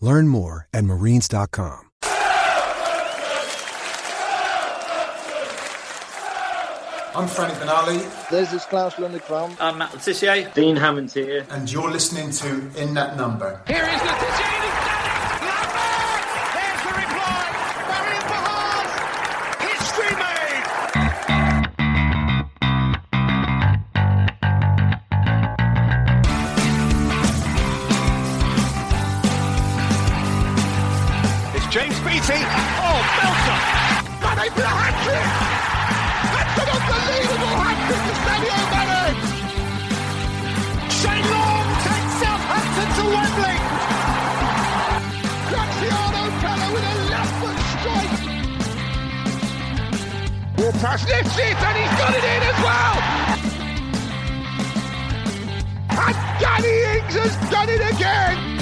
Learn more at marines.com. I'm Frank Benali, This is Claus Lundekvam. I'm Matt Le Tissier. Dean Hammond here. and you're listening to In That Number. Here is the Walters lifts it and he's got it in as well. And Danny Ings has done it again.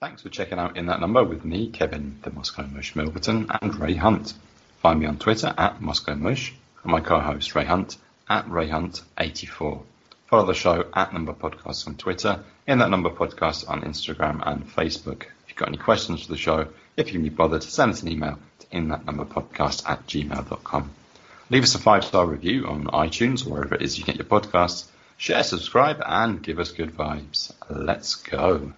Thanks for checking out In That Number with me, Kevin, the Moscow Mush Milverton, and Ray Hunt. Find me on Twitter at Moscow Mush, and my co-host Ray Hunt at Ray Hunt84. Follow the show at Number Podcast on Twitter, In That Number Podcast on Instagram and Facebook. If you've got any questions for the show, if you can be bothered, send us an email to inthatnumberpodcast at gmail.com. Leave us a five-star review on iTunes or wherever it is you get your podcasts. Share, subscribe, and give us good vibes. Let's go.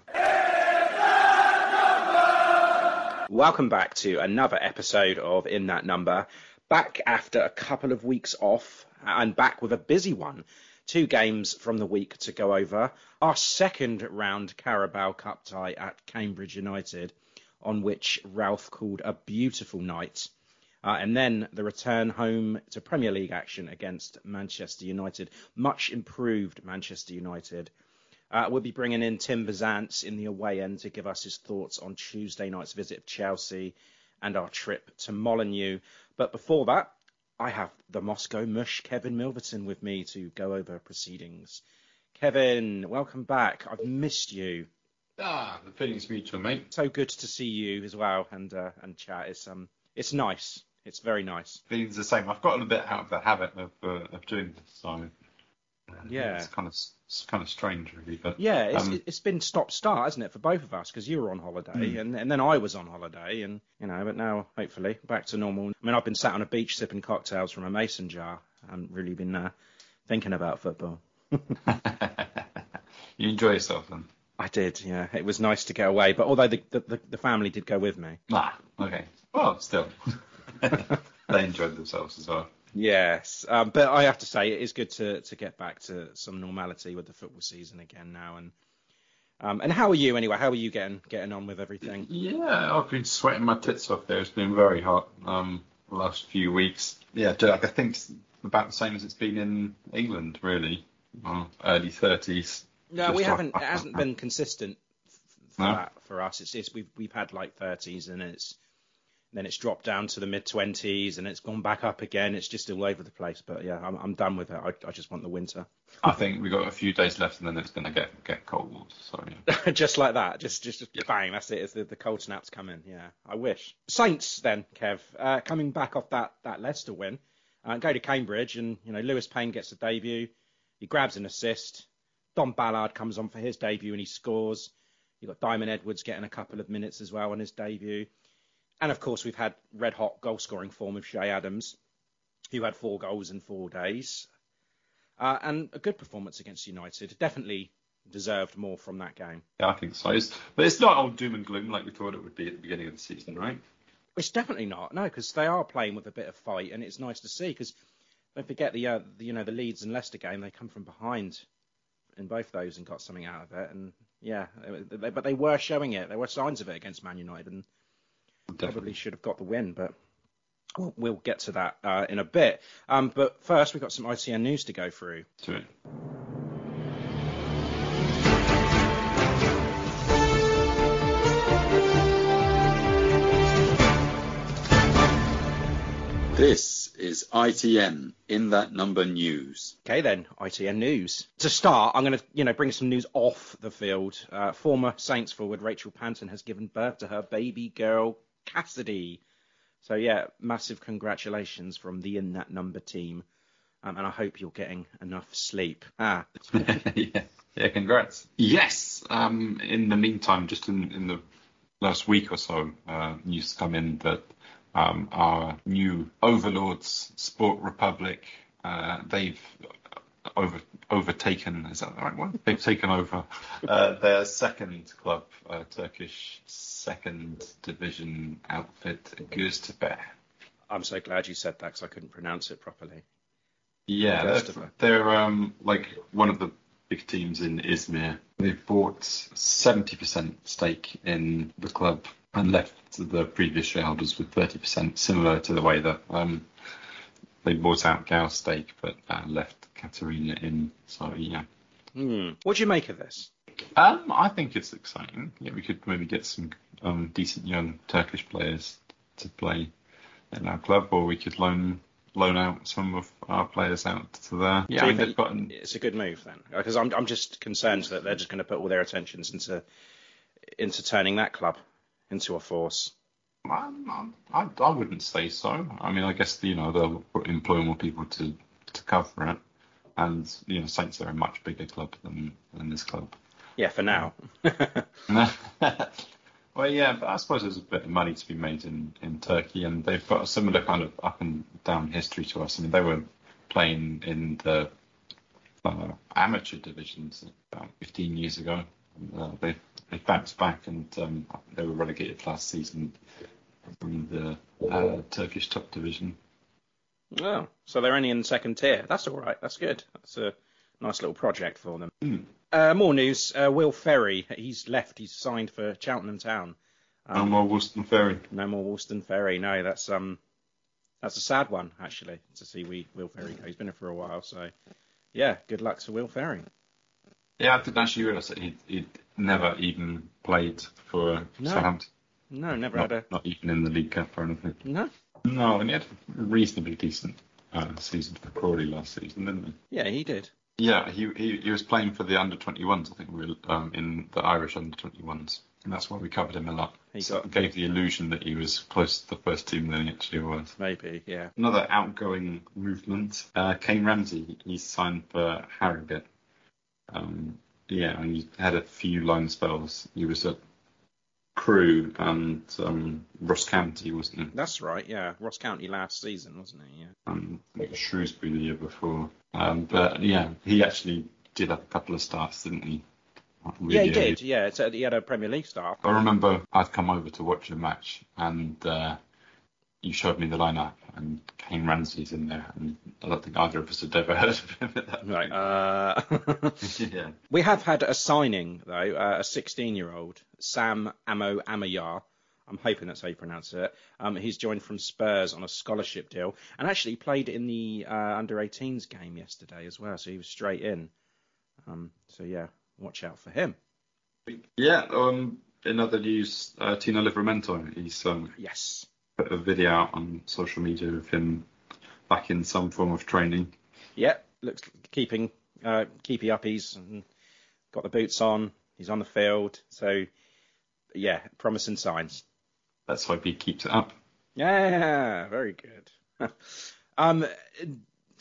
Welcome back to another episode of In That Number. Back after a couple of weeks off and back with a busy one. Two games from the week to go over. Our second round Carabao Cup tie at Cambridge United, on which Ralph called a beautiful night. Uh, and then the return home to Premier League action against Manchester United. Much improved Manchester United. Uh, we'll be bringing in Tim Bazance in the away end to give us his thoughts on Tuesday night's visit of Chelsea and our trip to Molineux. But before that, I have the Moscow mush Kevin Milverton with me to go over proceedings. Kevin, welcome back. I've missed you. Ah, the feeling's mutual, mate. So good to see you as well and uh, and chat. It's um it's nice. It's very nice. Feeling's the same. I've gotten a bit out of the habit of uh, of doing this, so Yeah. it's kind of it's kind of strange, really. But Yeah, it's, um, it's been stop start, hasn't it, for both of us? Because you were on holiday and, and then I was on holiday, and you know, but now hopefully back to normal. I mean, I've been sat on a beach sipping cocktails from a mason jar. I haven't really been uh, thinking about football. you enjoy yourself then. I did, yeah. It was nice to get away, but although the, the, the family did go with me. Ah, okay. Well, still, they enjoyed themselves as well. Yes, um, but I have to say it is good to, to get back to some normality with the football season again now. And um, and how are you anyway? How are you getting getting on with everything? Yeah, I've been sweating my tits off there. It's been very hot um, the last few weeks. Yeah, Jack, I think it's about the same as it's been in England, really. Well, early 30s. No, we like- haven't. It hasn't been consistent for No? that for us. It's, it's we've we've had like 30s and it's then it's dropped down to the mid 20s, and it's gone back up again. It's just all over the place. But yeah, I'm, I'm done with it. I, I just want the winter. I think we've got a few days left, and then it's going to get get cold. So yeah. just like that, just just, just yeah. bang. That's it. It's the, the cold snaps come in. Yeah, I wish. Saints then, Kev, uh, coming back off that that Leicester win, uh, go to Cambridge, and you know Lewis Payne gets a debut. He grabs an assist. Dom Ballard comes on for his debut and he scores. You've got Diamond Edwards getting a couple of minutes as well on his debut. And of course, we've had red hot goal scoring form of Che Adams, who had four goals in four days. Uh, and a good performance against United. Definitely deserved more from that game. Yeah, I think so. It's, but it's not all doom and gloom like we thought it would be at the beginning of the season, right? It's definitely not. No, because they are playing with a bit of fight, and it's nice to see. Because don't forget the, uh, the, you know the Leeds and Leicester game. They come from behind in both those and got something out of it. And yeah, they, but they were showing it. There were signs of it against Man United, and Definitely. probably should have got the win. But we'll, we'll get to that uh, in a bit. Um, but first, we've got some ITN news to go through. To it. This is ITN in that number news. Okay then, ITN news. To start, I'm going to you know bring some news off the field. Uh, former Saints forward Rachel Panton has given birth to her baby girl Cassidy. So yeah, massive congratulations from the in that number team. Um, and I hope you're getting enough sleep. Ah. yeah, yeah, congrats. Yes. Um, in the meantime, just in, in the last week or so, uh, news come in that um, our new overlords, Sport Republic. Uh, they've over, overtaken, is that the right one? They've taken over uh, their second club, uh, Turkish second division outfit, Göztepe. I'm so glad you said that because I couldn't pronounce it properly. Yeah, they're, they're um, like one of the big teams in Izmir. They've bought 70% stake in the club and left the previous shareholders with 30%, similar to the way that um, they bought out Gao's stake but uh, left Katharina in. So, yeah. Hmm. What do you make of this? Um, I think it's exciting. Yeah, we could maybe get some um, decent young Turkish players to play in our club, or we could loan loan out some of our players out to there. Yeah, I mean, they've got. It's a good move then, because I'm I'm just concerned that they're just going to put all their attentions into into turning that club into a force? I, I, I wouldn't say so. I mean, I guess you know they'll employ more people to to cover it, and you know Saints are a much bigger club than than this club. Yeah, for now. well, yeah, but I suppose there's a bit of money to be made in in Turkey, and they've got a similar kind of up and down history to us. I mean, they were playing in the uh, amateur divisions about 15 years ago. Uh, they they bounced back and um, they were relegated last season from the uh, Turkish top division. Oh, so they're only in the second tier. That's all right. That's good. That's a nice little project for them. Mm. Uh, more news. Uh, Will Ferry, he's left. He's signed for Cheltenham Town. Um, no more Wolston Ferry. No more Wolston Ferry. No, that's um, that's a sad one actually to see we Will Ferry go. He's been here for a while, so yeah, good luck to Will Ferry. Yeah, I didn't actually realise that he'd, he'd, never even played for no. Southampton. No, never not, had a. Not even in the League Cup or anything. No. No, and he had a reasonably decent uh, season for Crawley last season, didn't he? Yeah, he did. Yeah, he he, he was playing for the under 21s. I think um, in the Irish under 21s, and that's why we covered him a lot. He got, gave the illusion that he was close to the first team than he actually was. Maybe, yeah. Another outgoing movement. Uh, Kayne Ramsay, he's signed for Harrogate. Um, yeah, and he had a few loan spells. He was at Crewe and um, Ross County, wasn't he? That's right, yeah. Ross County last season, wasn't he? Yeah. Um, Shrewsbury the year before. Um, but yeah, he actually did have a couple of starts, didn't he? Really yeah, he did. Yeah, so he had a Premier League start. I remember I'd come over to watch a match, and uh, you showed me the lineup, and Kayne Ramsay's in there, and I don't think either of us had ever heard of him at that Right. Uh... yeah. We have had a signing though, uh, a 16-year-old Sam Amo Ameyaw. I'm hoping that's how you pronounce it. Um, he's joined from Spurs on a scholarship deal, and actually played in the uh, under 18s game yesterday as well, so he was straight in. Um, so yeah, watch out for him. Yeah. Um, in other news, uh, Tino Livramento, he's um, yes put a video out on social media of him back in some form of training. Yeah, looks keeping uh, keepy uppies and got the boots on. He's on the field, so yeah, promising signs. Let's hope he keeps it up. Yeah, very good. um,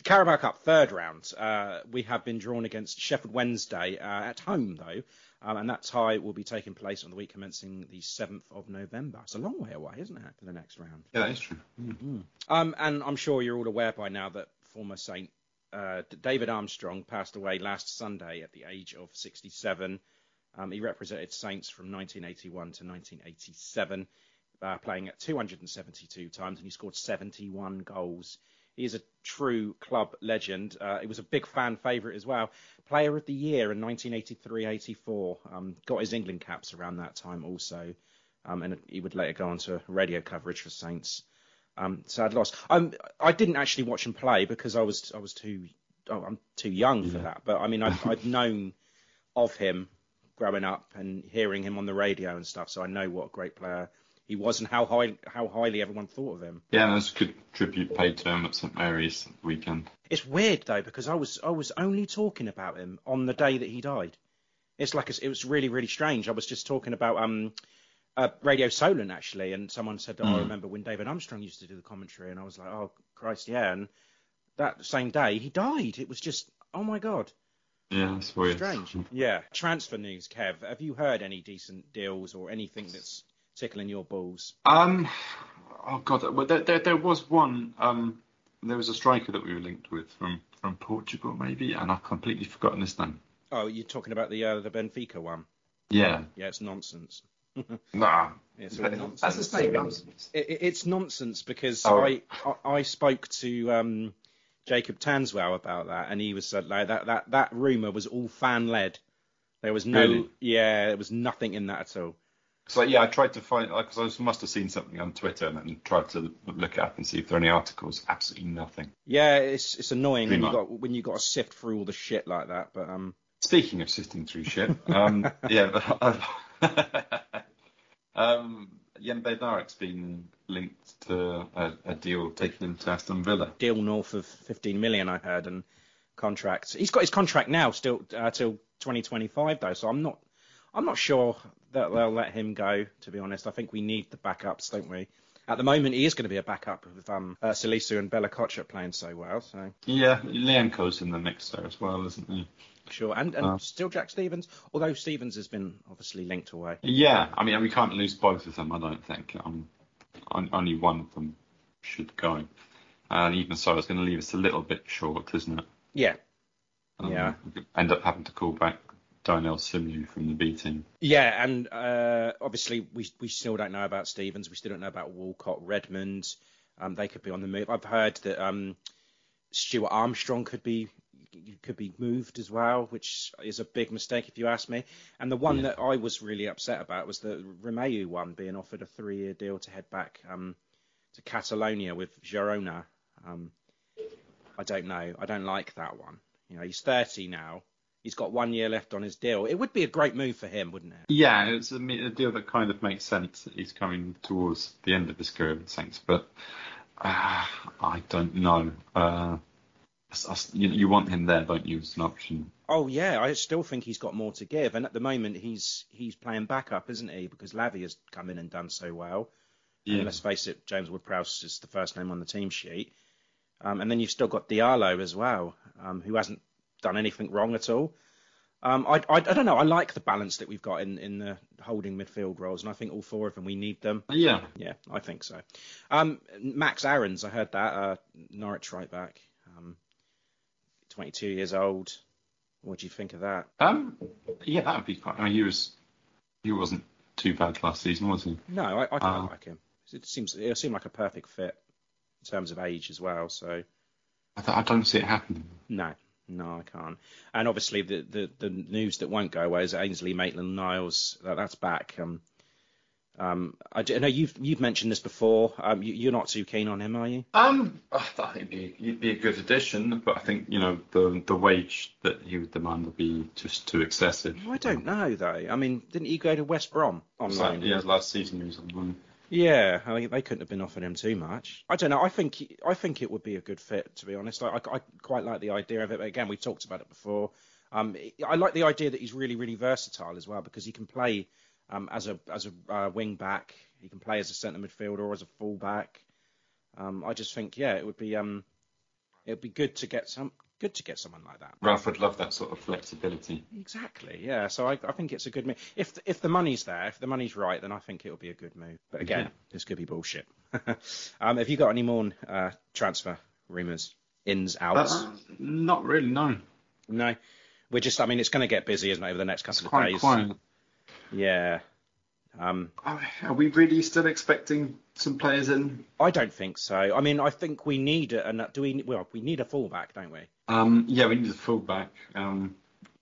Carabao Cup third round. Uh, we have been drawn against Sheffield Wednesday uh, at home though, um, and that tie will be taking place on the week commencing the 7th of November. It's a long way away, isn't it, for the next round? Yeah, that is true. Mm-hmm. Um, and I'm sure you're all aware by now that former Saint uh, David Armstrong passed away last Sunday at the age of 67. Um, he represented Saints from 1981 to 1987, uh, playing at 272 times, and he scored 71 goals. He is a true club legend. Uh, he was a big fan favourite as well. Player of the Year in 1983-84. Um, got his England caps around that time also, um, and he would later go on to radio coverage for Saints. Um, sad loss. Um, I didn't actually watch him play because I was I was too oh, I'm too young for that. But I mean I've, I've known of him growing up and hearing him on the radio and stuff, so I know what a great player he was and how high how highly everyone thought of him. Yeah, that's a good tribute paid to him at St Mary's weekend. It's weird though because I was I was only talking about him on the day that he died. It's like a, it was really really strange. I was just talking about um uh, Radio Solent actually, and someone said, "Oh, mm. I remember when David Armstrong used to do the commentary," and I was like, "Oh Christ, yeah." And that same day he died. It was just, oh my god. Yeah, that's weird. Strange. yeah. Transfer news, Kev. Have you heard any decent deals or anything that's tickling your balls? Um, oh god, well, there, there, there was one. Um, there was a striker that we were linked with from from Portugal, maybe, and I've completely forgotten his name. Oh, you're talking about the uh, the Benfica one? Yeah. Yeah, it's nonsense. nah, it's all nonsense. That's the same nonsense. It, it, it's nonsense because oh. I, I, I spoke to um, Jacob Tanswell about that, and he was uh, like that that that rumor was all fan led. There was no, really? yeah, there was nothing in that at all. So yeah, I tried to find because I must have seen something on Twitter and then tried to look it up and see if there are any articles. Absolutely nothing. Yeah, it's it's annoying when you got when you got to sift through all the shit like that. But um, speaking of sifting through shit, um, yeah, um, Jan Bednarek's been linked to a, a, deal taking him to Aston Villa. Deal north of 15 million, I heard, and contracts. He's got his contract now, still uh, till 2025 though. So I'm not, I'm not sure that they'll let him go. To be honest, I think we need the backups, don't we? At the moment, he is going to be a backup with um, uh, Salisu and Bella Kotchap playing so well. So yeah, Lyanco's in the mix there as well, isn't he? Sure, and, and uh, still Jack Stephens, although Stephens has been obviously linked away. Yeah, I mean, we can't lose both of them, I don't think. Um, only one of them should go. And even so, it's going to leave us a little bit short, isn't it? Yeah. Um, yeah. End up having to call back Dynel Simeu from the B team. Yeah, and uh, obviously we we still don't know about Stephens. We still don't know about Walcott, Redmond. Um, they could be on the move. I've heard that um, Stuart Armstrong could be could be moved as well, which is a big mistake if you ask me. And the one yeah. that I was really upset about was the Romeu one being offered a three-year deal to head back um, to Catalonia with Girona. Um, I don't know. I don't like that one. You know, he's 30 now. He's got one year left on his deal. It would be a great move for him, wouldn't it? Yeah, it's a, a deal that kind of makes sense. He's coming towards the end of his career with Saints, but uh, I don't know. Uh, you, you want him there, don't you, as an option? Oh yeah, I still think he's got more to give, and at the moment he's he's playing backup, isn't he? Because Lavia has come in and done so well. Yeah. And let's face it, James Ward-Prowse is the first name on the team sheet. Um, and then you've still got Diallo as well, um, who hasn't done anything wrong at all. Um, I, I, I, don't know. I like the balance that we've got in, in the holding midfield roles, and I think all four of them we need them. Yeah, yeah, I think so. Um, Max Aarons, I heard that uh, Norwich right back. Um, 22 years old. What do you think of that? Um, yeah, that would be quite. I mean, he was he wasn't too bad last season, was he? No, I, I quite uh, like him. It seems it seemed like a perfect fit in terms of age as well. So I, th- I don't see it happening. No, no, I can't. And obviously, the, the, the news that won't go away is Ainsley Maitland-Niles. That, that's back. Um, um, I, know you've you've mentioned this before. Um, you, are not too keen on him, are you? Um, I think he'd be, he'd be, a good addition, but I think you know the the wage that he would demand would be just too excessive. I don't know though. I mean, didn't he go to West Brom on loan? Yeah, last season he was on loan. Yeah, I mean, they couldn't have been offering him too much. I don't know. I think I think it would be a good fit, to be honest. I, I, I quite like the idea of it. But again, we talked about it before. Um, I like the idea that he's really, really versatile as well because he can play um, as a as a uh, wing back. He can play as a centre midfielder or as a full back. Um, I just think, yeah, it would be um, it would be good to get some good to get someone like that. Ralph would love that sort of flexibility. Exactly, yeah. So I, I think it's a good move. If if the money's there, if the money's right, then I think it'll be a good move. But again, Yeah. this could be bullshit. um, have you got any more uh, transfer rumours, ins, outs? Uh, not really, no. no, we're just. I mean, it's going to get busy, isn't it, over the next It's couple of quite days? quiet. Yeah. Um, Are we really still expecting some players in? I don't think so. I mean, I think we need a. Do we? Well, we need a fullback, don't we? Um, yeah, we need a fullback. Um,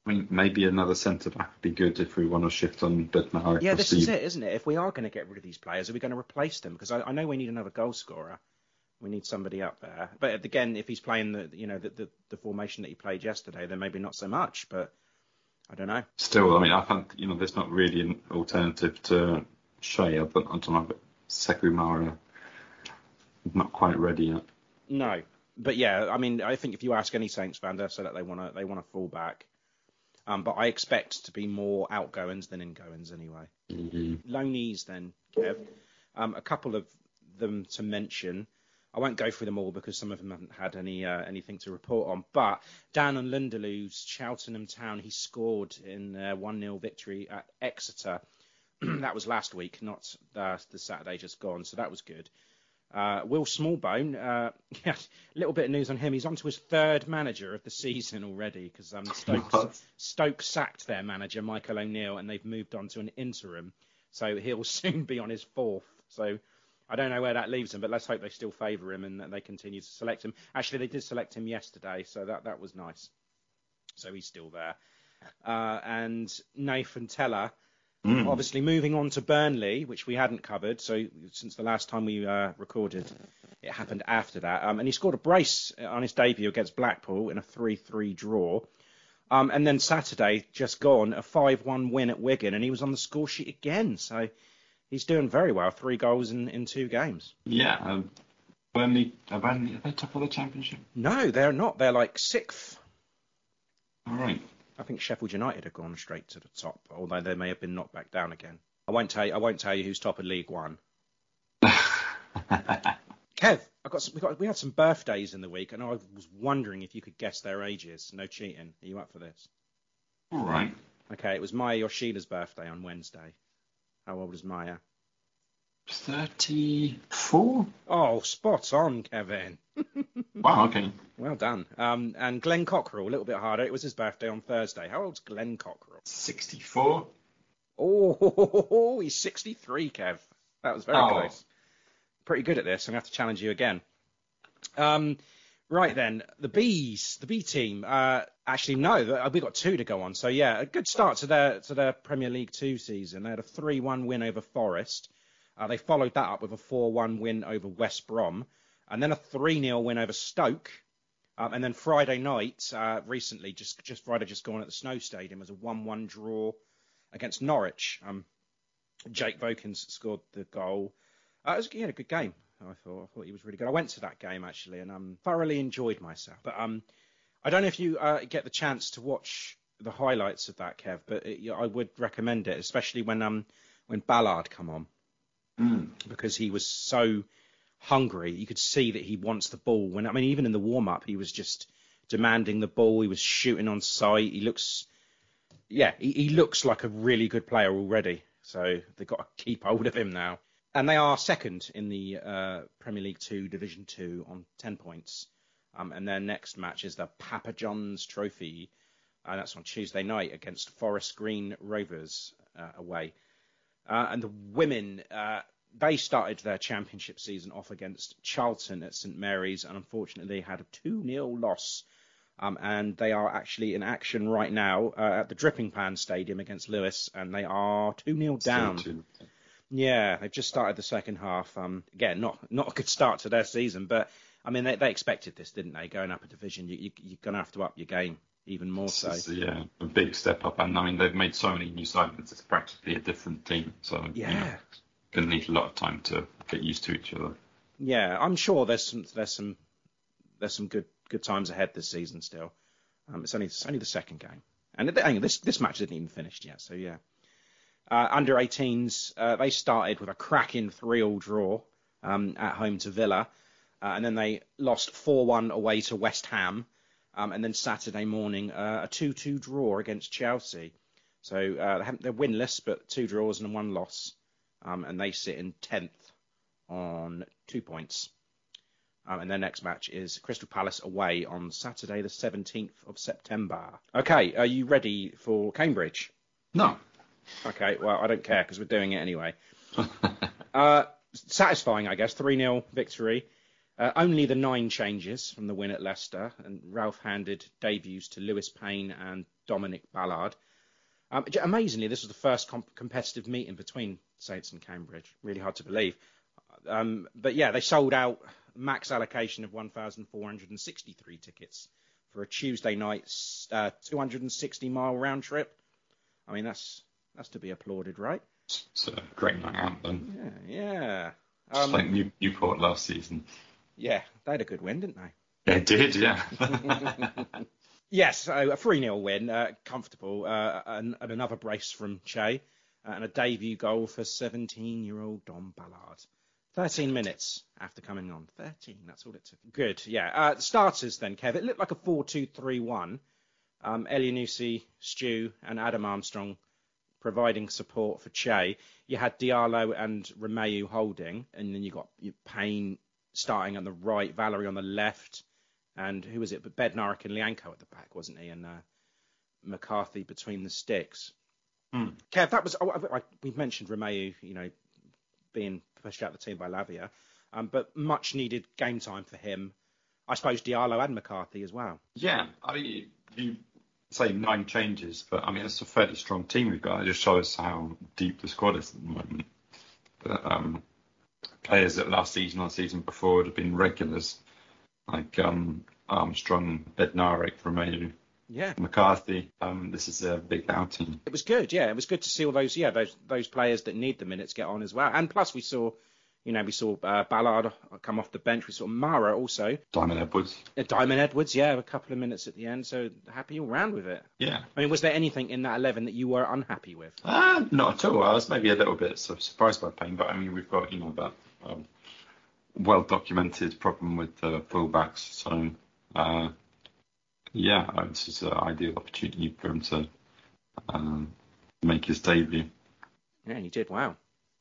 I mean, maybe another centre back would be good if we want to shift on Bednarek. Yeah, this is it, isn't it? If we are going to get rid of these players, are we going to replace them? Because I, I know we need another goal scorer. We need somebody up there. But again, if he's playing the you know the, the, the formation that he played yesterday, then maybe not so much. But I don't know. Still, I mean, I think you know, there's not really an alternative to Che. I don't, I don't know, but Sekou Mara not quite ready yet. No, but yeah, I mean, I think if you ask any Saints fan, they'll say that they want to they want a fullback. Um, but I expect to be more outgoings than ingoings anyway. Mm-hmm. Then, Kev. Um, a couple of them to mention. I won't go through them all because some of them haven't had any uh, anything to report on. But Dan N'Lundulu's Cheltenham Town, he scored in a 1-0 victory at Exeter. that was last week, not uh, the Saturday just gone, so that was good. Uh, Will Smallbone, uh, yeah, a little bit of news on him. He's on to his third manager of the season already because um, Stoke, Stoke sacked their manager, Michael O'Neill, and they've moved on to an interim. So he'll soon be on his fourth. So I don't know where that leaves him, but let's hope they still favour him and that they continue to select him. Actually, they did select him yesterday, so that, that was nice. So he's still there. Uh, and Nathan Tella, obviously moving on to Burnley, which we hadn't covered. So since the last time we uh, recorded, it happened after that. Um, and he scored a brace on his debut against Blackpool in a 3-3 draw. Um, and then Saturday, just gone, a 5-1 win at Wigan, and he was on the score sheet again. So he's doing very well. Three goals in, in two games. Yeah, um, Burnley, are Burnley, are they top of the championship? No, they're not. They're like sixth. All right. I think Sheffield United have gone straight to the top, although they may have been knocked back down again. I won't tell you. I won't tell you who's top of League One. Kev, I got, some, we got we had some birthdays in the week, and I was wondering if you could guess their ages. No cheating. Are you up for this? All right. Okay, it was Maya Yoshida's birthday on Wednesday. How old is Maya? 34? Oh, spot on, Kevin. Wow, okay. Well done. Um, and Glenn Cockerill, a little bit harder. It was his birthday on Thursday. How old's Glenn Cockerill? 64? Oh, he's 63, Kev. That was very Oh. close. Pretty good at this. I'm going to have to challenge you again. Um, right then, the Bees, the B team. Uh, actually, no, we've got two to go on. So yeah, a good start to their to their Premier League Two season. They had a 3-1 win over Forest. Uh, they followed that up with a 4-1 win over West Brom, and then a 3-0 win over Stoke. Um, and then Friday night, uh, recently, just just Friday just gone at the Snow Stadium, was a 1-1 draw against Norwich. Um, Jake Vokins scored the goal. Uh, it was, a good game. I thought. I thought he was really good. I went to that game actually, and um, thoroughly enjoyed myself. But um, I don't know if you uh, get the chance to watch the highlights of that, Kev, but it, I would recommend it, especially when um when Ballard come on, because he was so hungry. You could see that he wants the ball. When I mean, even in the warm up, he was just demanding the ball. He was shooting on sight. He looks, yeah, he, he looks like a really good player already. So they've got to keep hold of him now. And they are second in the uh, Premier League Two, Division Two, on ten points. Um, and their next match is the Papa John's Trophy, and that's on Tuesday night against Forest Green Rovers uh, away. Uh, and the women, uh, they started their championship season off against Charlton at St Mary's, and unfortunately they had a 2 0 loss. Um, and they are actually in action right now uh, at the Dripping Pan Stadium against Lewes, and they are 2 0 down. Yeah, they've just started the second half. Um, again, not not a good start to their season, but I mean they, they expected this, didn't they? Going up a division, you, you, you're going to have to up your game even more so. Yeah, a big step up. And I mean, they've made so many new signings, it's practically a different team. So, you know, Yeah, going to need a lot of time to get used to each other. Yeah, I'm sure there's some there's some there's some good good times ahead this season still. Um, it's only it's only the second game, and this this match isn't even finished yet. So yeah, uh, under 18s uh, they started with a cracking three-all draw um, at home to Villa, uh, and then they lost 4-1 away to West Ham, um, and then Saturday morning uh, a 2-2 draw against Chelsea. So uh, they're winless, but two draws and one loss, um, and they sit in 10th on two points. Um, and their next match is Crystal Palace away on Saturday, the 17th of September. Okay, are you ready for Cambridge? No. Okay, well, I don't care because we're doing it anyway. uh, satisfying, I guess. 3 0 victory. Uh, only the nine changes from the win at Leicester, and Ralph handed debuts to Lewis Payne and Dominic Ballard. Um, amazingly, this was the first comp- competitive meeting between Saints and Cambridge. Really hard to believe. Um, but yeah, they sold out max allocation of 1,463 tickets for a Tuesday night, uh, 260 mile round trip. I mean, that's that's to be applauded, right? It's a great night out then. Yeah, yeah. Just um, like New, Newport last season. Yeah, they had a good win, didn't they? They did, yeah. yes, so a 3 0 win, uh, comfortable, uh, and, and, another brace from Che, uh, and a debut goal for 17 year old Dom Ballard. 13 minutes after coming on. 13, that's all it took. Good, yeah. Uh, starters then, Kev. It looked like a 4 2 3 1. Um, Elyounoussi, Stew, and Adam Armstrong providing support for Che. You had Diallo and Romeu holding, and then you got Payne starting on the right, Valery on the left, and who was it? But Bednarek and Lyanco at the back, wasn't he? And uh, McCarthy between the sticks. Hmm. Kev, that was oh, I, I, we mentioned Romeu, you know, being pushed out of the team by Lavia. Um, but much needed game time for him. I suppose Diallo and McCarthy as well. Yeah, I mean, you say nine changes, but I mean it's a fairly strong team we've got. It just shows how deep the squad is at the moment. But, um, players that last season or season before would have been regulars, like um, Armstrong, Bednarek, Romeu, yeah. McCarthy. Um, this is a big outing. It was good, yeah. It was good to see all those, yeah, those those players that need the minutes get on as well. And plus, we saw, you know, we saw uh, Ballard come off the bench. We saw Mara also. Diamond Edwards. Uh, Diamond Edwards, yeah, a couple of minutes at the end. So happy all round with it. Yeah. I mean, was there anything in that eleven that you were unhappy with? Uh, not at all. I was maybe a little bit surprised by Payne, but I mean, we've got you know that um, well documented problem with the fullbacks, so. Uh, yeah, uh, this is an ideal opportunity for him to um, make his debut. Yeah, he did. Wow.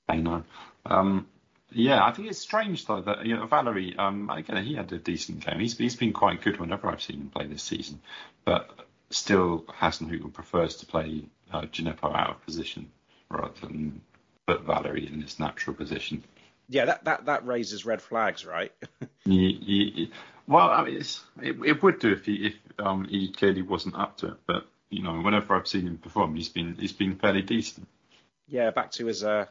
I know. Um, yeah, I think it's strange though that you know Valery. Um, again, he had a decent game. He's he's been quite good whenever I've seen him play this season, but still Hasenhüttl prefers to play uh, Djenepo out of position rather than put Valery in his natural position. Yeah, that that that raises red flags, right? yeah, yeah, well, I mean, it, it would do if he if um, he clearly wasn't up to it. But you know, whenever I've seen him perform, he's been he's been fairly decent. Yeah, back to his uh,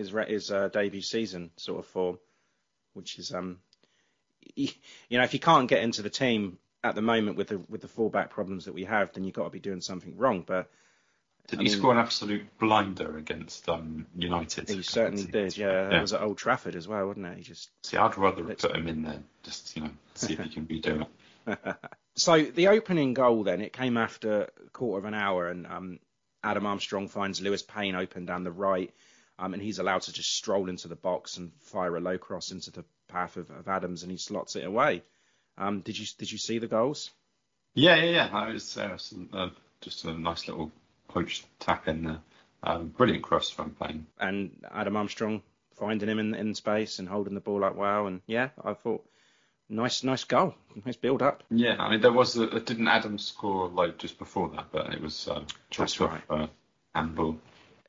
his his uh, debut season sort of form, which is um, you know, if you can't get into the team at the moment with the with the fullback problems that we have, then you've got to be doing something wrong. But did I he mean, score an absolute blinder against um, United? He certainly did. Yeah, that yeah. was at Old Trafford as well, wasn't it? He just see. I'd rather put him in there, just you know, see if he can redo it. so the opening goal then it came after a quarter of an hour, and um, Adam Armstrong finds Lewis Payne open down the right, um, and he's allowed to just stroll into the box and fire a low cross into the path of, of Adams, and he slots it away. Um, did you did you see the goals? Yeah, yeah, yeah. It was, uh, was uh, just a nice little poached tap in there. Um, brilliant cross from Payne. And Adam Armstrong finding him in in space and holding the ball up well. And yeah, I thought nice nice goal, nice build up. Yeah, I mean there was a, didn't Adam score like just before that, but it was uh, that's right. Uh, handball.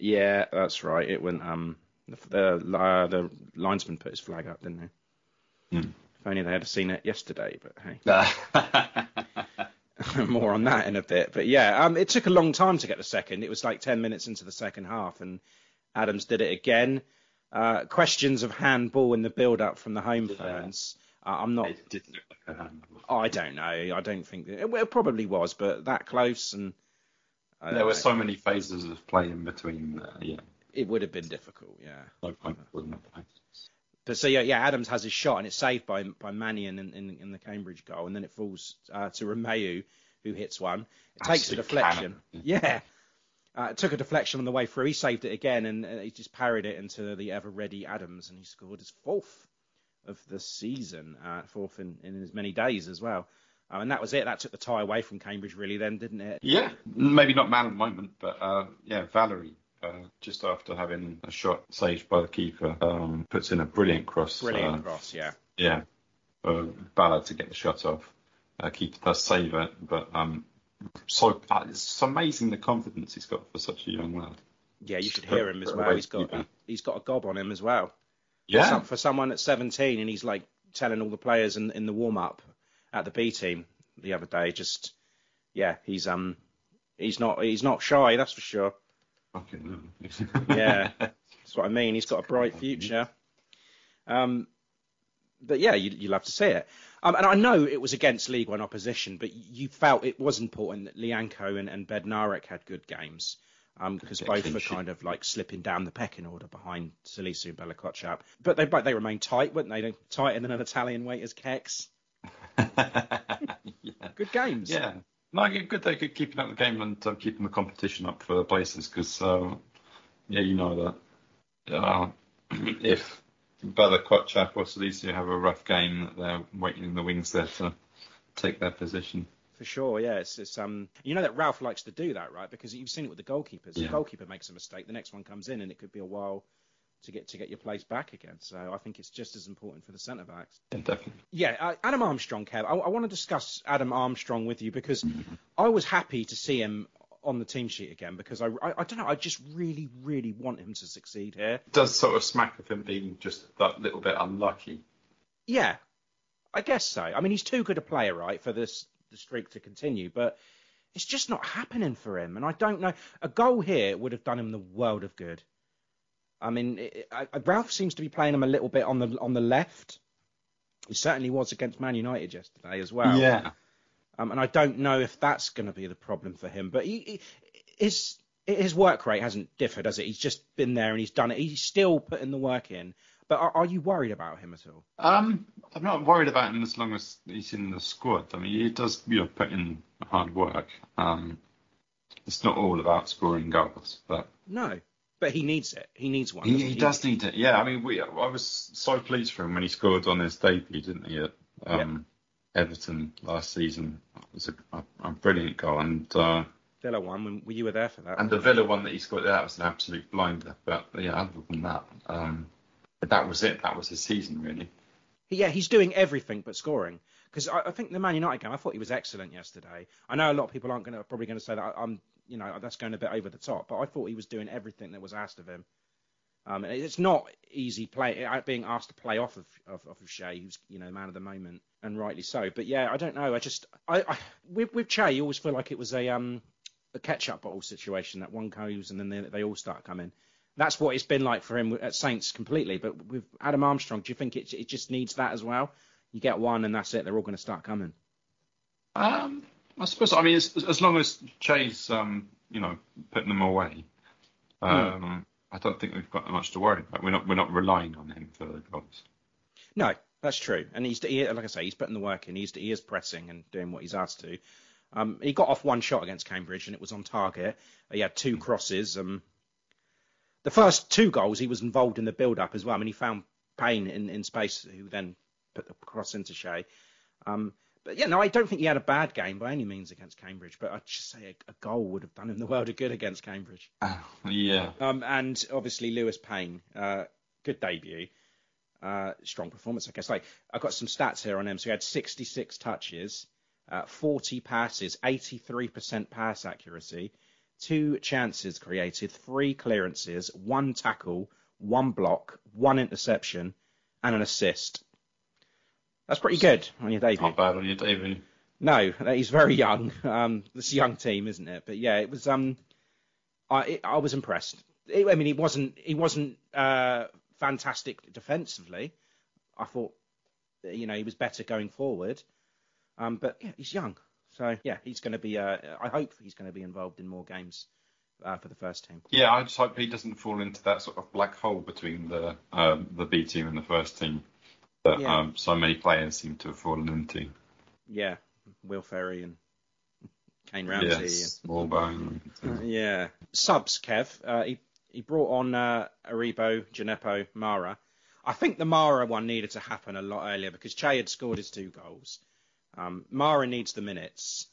Yeah, that's right. It went um the the, uh, the linesman put his flag up, didn't he? Mm. If only they had seen it yesterday, but hey. more on that in a bit. But yeah, um, it took a long time to get the second. It was like 10 minutes into the second half, and Adams did it again. Uh, questions of handball in the build-up from the home fans. Uh, I'm not. It did look like a handball. I don't know. I don't think it, it probably was, but that close and. Uh, there were so many phases of play in between. Uh, yeah. It would have been difficult, yeah. No point wouldn't? But so yeah, yeah, Adams has his shot and it's saved by by Mannion in, in, in the Cambridge goal, and then it falls uh, to Romeu, who hits one. It takes a deflection. cannon. Yeah. Uh, it took a deflection on the way through. He saved it again, and uh, he just parried it into the ever ready Adams, and he scored his fourth of the season, uh, fourth in, in as many days as well. Uh, and that was it. That took the tie away from Cambridge, really, then, didn't it? Yeah, maybe not man of the moment, but uh, yeah, Valery. Uh, just after having a shot saved by the keeper, um, puts in a brilliant cross. Brilliant uh, cross, yeah. yeah, for Ballard to get the shot off. Uh, keeper does save it, but um, so uh, it's amazing the confidence he's got for such a young lad. Yeah, you should hear him as well. He's got he's got a gob on him as well. For, Yeah, some, for someone at 17, and he's like telling all the players in, in the warm up at the B team the other day, just yeah, he's um he's not he's not shy, that's for sure. Fucking Yeah, that's what I mean. He's got a bright future. Um, but yeah, you, you love to see it. Um, and I know it was against League One opposition, but you felt it was important that Lyanco and, and Bednarek had good games. Um, because both were kind of like slipping down the pecking order behind Salisu and Bella Kotchap. But they but they remained tight, weren't they? They tighter than an Italian waiter's keks. yeah. Good games. Yeah. No, good they could keeping up the game and uh, keeping the competition up for the places because, uh, yeah, you know that uh, if Bella Kotchap or Salisu have a rough game, that they're waiting in the wings there to take their position. For sure, yeah. It's, it's um, you know that Ralph likes to do that, right? Because you've seen it with the goalkeepers. The goalkeeper makes a mistake, the next one comes in, and it could be a while to get to get your place back again. So I think it's just as important for the centre backs. Yeah, definitely. Yeah, uh, Adam Armstrong, Kev. I, I want to discuss Adam Armstrong with you because I was happy to see him on the team sheet again because I, I, I don't know, I just really, really want him to succeed here. It does sort of smack of him being just that little bit unlucky. Yeah, I guess so. I mean, he's too good a player, right, for this the streak to continue, but it's just not happening for him. And I don't know. A goal here would have done him the world of good. I mean, it, I, Ralph seems to be playing him a little bit on the on the left. He certainly was against Man United yesterday as well. Yeah. Um, and I don't know if that's going to be the problem for him. But he, he, his his work rate hasn't differed, has it? He's just been there and he's done it. He's still putting the work in. But are, are you worried about him at all? Um, I'm not worried about him as long as he's in the squad. I mean, he does, you know, put in hard work. Um, it's not all about scoring goals, but No, but he needs it. He needs one. he, doesn't he does need it. Yeah, I mean, we, I was so pleased for him when he scored on his debut, didn't he, at um, Everton last season? It was a, a, a brilliant goal, and uh, Villa one. When, you were there for that. and the Villa one that he scored, that was an absolute blinder. But yeah, other than that, um, that was it. That was his season, really. yeah, he's doing everything but scoring. Because I, I think the Man United game, I thought he was excellent yesterday. I know a lot of people aren't going to probably going to say that I'm, you know, that's going a bit over the top, but I thought he was doing everything that was asked of him. Um, it's not easy play uh, being asked to play off of, of of Che, who's you know man of the moment, and rightly so. But yeah, I don't know. I just I, I with with Che, you always feel like it was a um a ketchup bottle situation that one goes and then they, they all start coming. That's what it's been like for him at Saints completely. But with Adam Armstrong, do you think it it just needs that as well? You get one and that's it. They're all going to start coming. Um, I suppose. I mean, as, as long as Che's, um, you know, putting them away, um, I don't think we've got much to worry about. We're not we're not relying on him for the goals. No, that's true. And he's he, like I say, he's putting the work in. He's he is pressing and doing what he's asked to. Um, he got off one shot against Cambridge and it was on target. He had two crosses. Um, the first two goals he was involved in the build-up as well. I mean, he found Payne in, in space, who then put the cross into Che. Um, but yeah, no, I don't think he had a bad game by any means against Cambridge. But I'd just say a, a goal would have done him the world of good against Cambridge. Yeah. Um, and obviously Lewis Payne, uh, good debut, uh, strong performance, I guess. Like I've got some stats here on him. So he had 66 touches, uh, 40 passes, 83% pass accuracy, two chances created, three clearances, one tackle, one block, one interception, and an assist. That's pretty good on your debut. Not bad on your debut. No, he's very young. Um, this young team, isn't it? But yeah, it was. Um, I it, I was impressed. It- I mean, he wasn't he wasn't uh, fantastic defensively. I thought, you know, he was better going forward. Um, but yeah, he's young, so yeah, he's going to be. Uh, I hope he's going to be involved in more games uh, for the first team. Yeah, I just hope he doesn't fall into that sort of black hole between the um, the B team and the first team that Yeah. um, so many players seem to have fallen into. Yeah, Will Ferry and Kayne Ramsay. bone. and- uh, yeah, subs. Kev, uh, he he brought on uh, Aribo, Djenepo, Mara. I think the Mara one needed to happen a lot earlier because Che had scored his two goals. Um, Mara needs the minutes,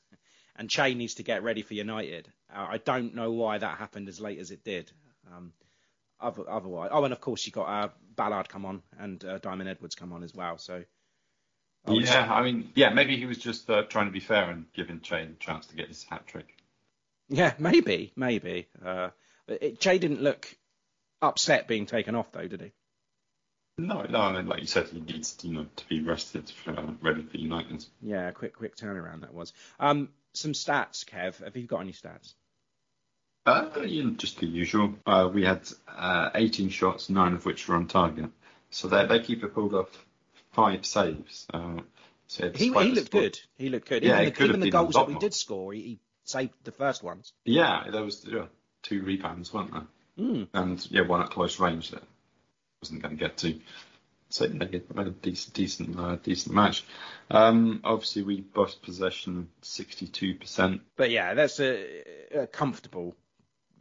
and Che needs to get ready for United. Uh, I don't know why that happened as late as it did. Um, other, otherwise, oh, and of course you got uh, Ballard come on and uh, Diamond Edwards come on as well. So I would Yeah, I mean, yeah, maybe he was just uh, trying to be fair and giving Che the chance to get his hat trick. Yeah, maybe, maybe. Uh, it, Jay didn't look upset being taken off, though, did he? No, no, I mean, like you said, he needs you know to be rested for uh, ready for United. Yeah, quick, quick turnaround that was. Um, some stats, Kev. Have you got any stats? Uh, you know, just the usual. Uh, we had uh, 18 shots, nine of which were on target. So they they keep it pulled off five saves. Uh, so He, he looked good. He looked good. Yeah, even the, even the goals that we more. did score, he, he saved the first ones. Yeah, there was yeah, two rebounds, weren't there? Mm. And yeah, one at close range that wasn't going to get to. So yeah, they had a decent, decent, uh, decent match. Um, obviously, we bossed possession 62%. But yeah, that's a, a comfortable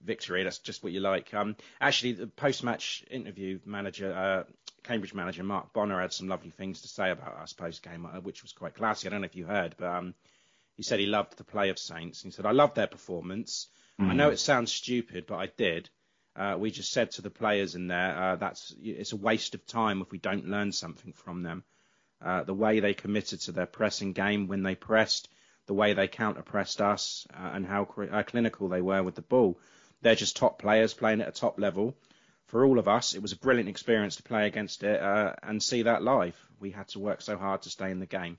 victory. That's just what you like. Um, actually, the post-match interview manager, uh, Cambridge manager Mark Bonner had some lovely things to say about us post-game, uh, which was quite classy. I don't know if you heard, but um, he said he loved the play of Saints. He said, "I loved their performance. I know it sounds stupid, but I did." Uh, we just said to the players in there, uh, that's it's a waste of time if we don't learn something from them. Uh, the way they committed to their pressing game when they pressed, the way they counter pressed us, uh, and how cri- uh, clinical they were with the ball. They're just top players playing at a top level. For all of us, it was a brilliant experience to play against it uh, and see that live. We had to work so hard to stay in the game.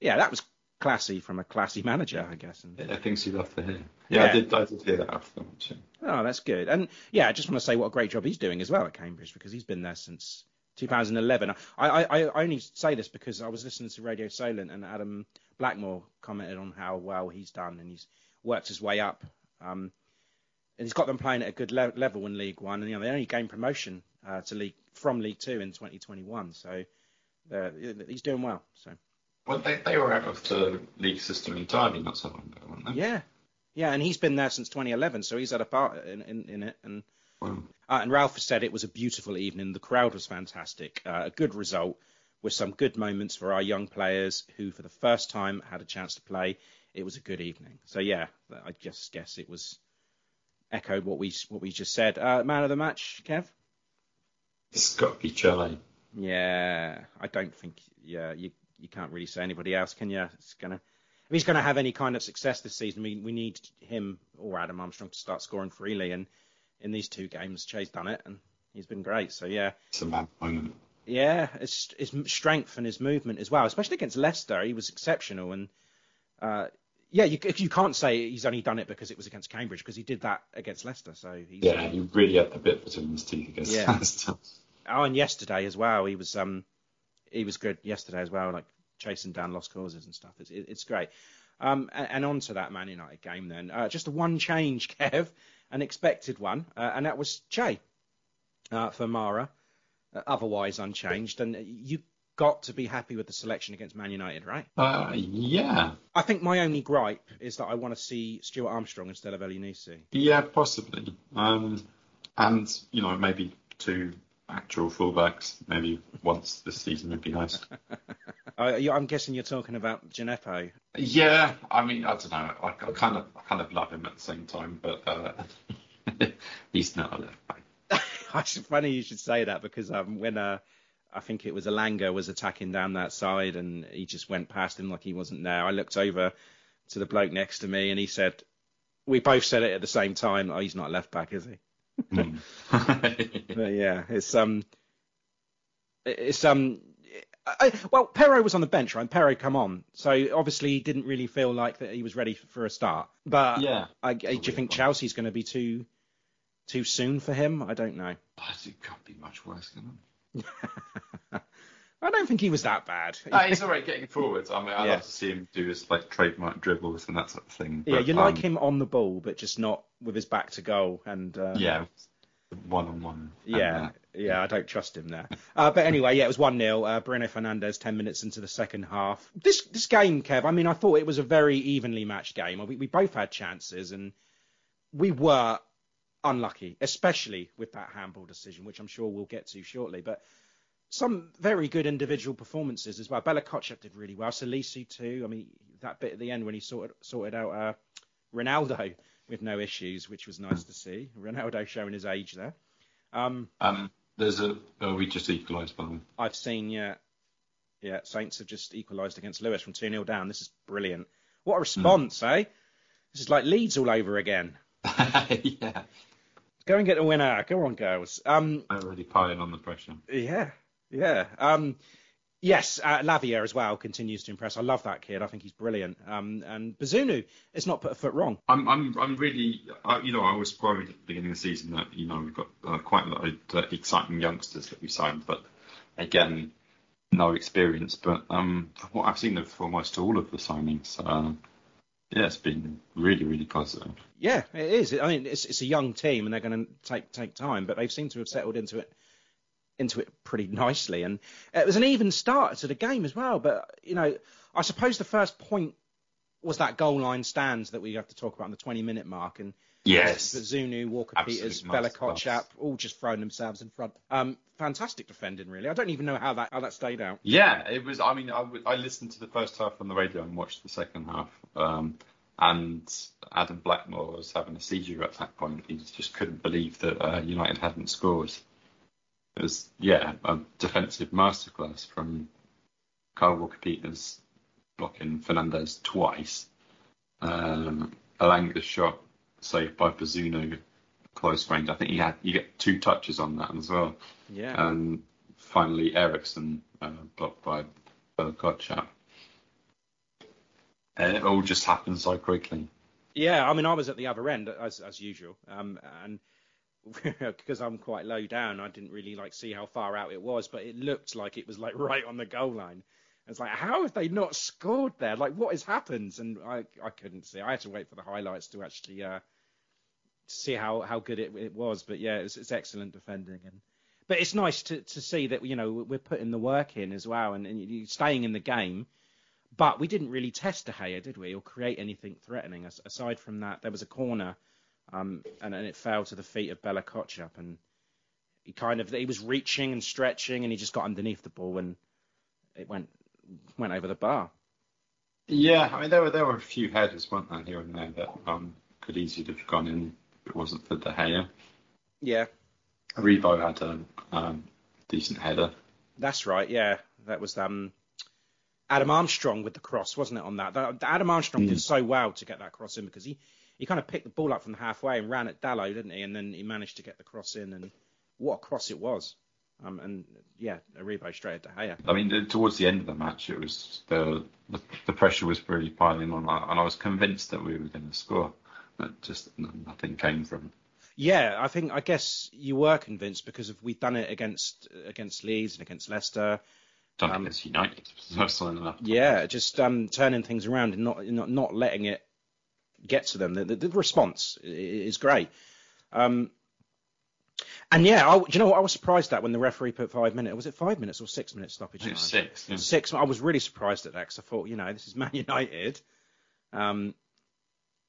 Yeah, that was classy from a classy manager, I guess. And, Yeah, things you love to hear. Yeah, Yeah. I did. I did hear that after the match. Oh, that's good. And yeah, I just want to say what a great job he's doing as well at Cambridge because he's been there since 2011. I, I, I only say this because I was listening to Radio Solent and Adam Blackmore commented on how well he's done and he's worked his way up. Um, and he's got them playing at a good le- level in League One. And you know, they only gained promotion uh, to League from League Two in 2021. So he's doing well. So Well, they, they were out of the league system entirely not so long ago, weren't they? yeah, yeah, and he's been there since 2011. So he's had a part in, in, in it and. Well, Uh, and Ralph has said it was a beautiful evening. The crowd was fantastic. Uh, a good result with some good moments for our young players who, for the first time, had a chance to play. It was a good evening. So yeah, I just guess it was echoed what we what we just said. Uh, man of the match, Kev. it's got to be Chile. Yeah, I don't think. Yeah, you you can't really say anybody else, can you? It's gonna. If he's going to have any kind of success this season, we we need him or Adam Armstrong to start scoring freely. And in these two games, Che's done it, and he's been great. So yeah, It's a mad moment. yeah, his his strength and his movement as well, especially against Leicester, he was exceptional. And uh, yeah, you you can't say he's only done it because it was against Cambridge because he did that against Leicester. So he's Yeah, he really had the bit between his teeth against Yeah. Leicester. Oh, and yesterday as well, he was um he was good yesterday as well, like chasing down lost causes and stuff. It's it, it's great. Um, and, and on to that Man United game then. Uh, just a one change, Kev, an expected one, uh, and that was Che uh, for Mara, uh, otherwise unchanged. And you got to be happy with the selection against Man United, right? Uh, yeah, I think my only gripe is that I want to see Stuart Armstrong instead of Elyounoussi. yeah, possibly. Um, and you know maybe two actual fullbacks, maybe once this season would be nice. Uh, I'm guessing you're talking about Djenepo. Yeah, I mean, I don't know. I, I kind of, I kind of love him at the same time, but uh, he's not a left back. It's funny you should say that because um, when uh, I think it was Elanga was attacking down that side and he just went past him like he wasn't there. I looked over to the bloke next to me and he said, we both said it at the same time. Oh, he's not a left back, is he? Hmm. But yeah, it's um, it's um, I, well, Perraud was on the bench, right? Perraud come on, so obviously he didn't really feel like that he was ready for a start. But Yeah. I, do you think Chelsea's going to be too too soon for him? I don't know. But it can't be much worse, can it? I don't think he was that bad. No, he's all right getting forwards. I mean, I Yeah. love to see him do his like trademark dribbles and that sort of thing. yeah, but, you like um, him on the ball, but just not with his back to goal. And uh, Yeah, one on one. Yeah, yeah, I don't trust him there. Uh, but anyway, yeah, it was 1 0. Uh, Bruno Fernandes, 10 minutes into the second half. This this game, Kev, I mean, I thought it was a very evenly matched game. We, we both had chances, and we were unlucky, especially with that handball decision, which I'm sure we'll get to shortly. But some very good individual performances as well. Bella Kotchap did really well. Salisu too. I mean, that bit at the end when he sorted sorted out uh, Ronaldo with no issues, which was nice to see. Ronaldo showing his age there. Um, Um, there's a. Oh, we just equalised by the way. I've seen, yeah, yeah. Saints have just equalised against Lewes from two 0 down. This is brilliant. What a response, eh? This is like Leeds all over again. yeah, Go and get the winner. Go on, girls. Um, really piling on the pressure. yeah, yeah. Um, yes, uh, Lavia as well continues to impress. I love that kid. I think he's brilliant. Um, and Bazunu has not put a foot wrong. I'm, I'm, I'm really, uh, you know, I was worried at the beginning of the season that, you know, we've got uh, quite a lot of uh, exciting youngsters that we signed, but again, no experience. But um, from what I've seen of almost all of the signings, uh, yeah, it's been really, really positive. Yeah, it is. I mean, it's it's a young team, and they're going to take take time, but they've seemed to have settled into it into it pretty nicely. And it was an even start to the game as well. But you know, I suppose the first point was that goal line stand that we have to talk about in the 20 minute mark, and Yes. Zunu, Walker Absolute Peters, Bella. Kotchap, all just throwing themselves in front. Um, fantastic defending, really. I don't even know how that how that stayed out. Yeah, it was. I mean, I, w- I listened to the first half on the radio and watched the second half. Um, and Adam Blackmore was having a seizure at that point. He just couldn't believe that uh, United hadn't scored. It was, yeah, a defensive masterclass from Kyle Walker Peters blocking Fernandes twice. Um, the shot saved by Bazunu close range. I think he had you get two touches on that as well. Yeah. And finally, Eriksen uh, blocked by Belkotchap. And it all just happened so quickly. Yeah, I mean, I was at the other end as as usual, um, and because I'm quite low down, I didn't really like see how far out it was, but it looked like it was like right on the goal line. It's like, how have they not scored there? Like, what has happened? And I I couldn't see. I had to wait for the highlights to actually uh, see how how good it, it was. But yeah, it's, it's excellent defending, and but it's nice to to see that you know we're putting the work in as well, and, and you staying in the game. But we didn't really test De Gea, did we, or create anything threatening? As, aside from that, there was a corner, um, and, and it fell to the feet of Bella Kotchap, and he kind of he was reaching and stretching, and he just got underneath the ball, and it went went over the bar. Yeah, I mean there were there were a few headers, weren't there, here and there that um, could easily have gone in it wasn't for De Gea. Yeah, Aribo had a um, decent header. that's right. Yeah, that was um, Adam Armstrong with the cross, wasn't it? On that, That- Adam Armstrong did so well to get that cross in because he he kind of picked the ball up from halfway and ran at Dalot, didn't he? And then he managed to get the cross in, and what a cross it was. Um, and yeah, Aribo straight at De Gea. I mean, towards the end of the match, it was the the, the pressure was really piling on, and I was convinced that we were going to score, but just nothing came from it. Yeah, I think I guess you were convinced because of we've done it against against Leeds and against Leicester. Done Um, against United. Yeah, just um, turning things around and not not not letting it get to them. The, the, the response is great. Um, and yeah, I, do you know what I was surprised that when the referee put five minutes? Was it five minutes or six minutes stoppage I it was time? six. Yeah. Six. I was really surprised at that because I thought, you know, this is Man United. Um,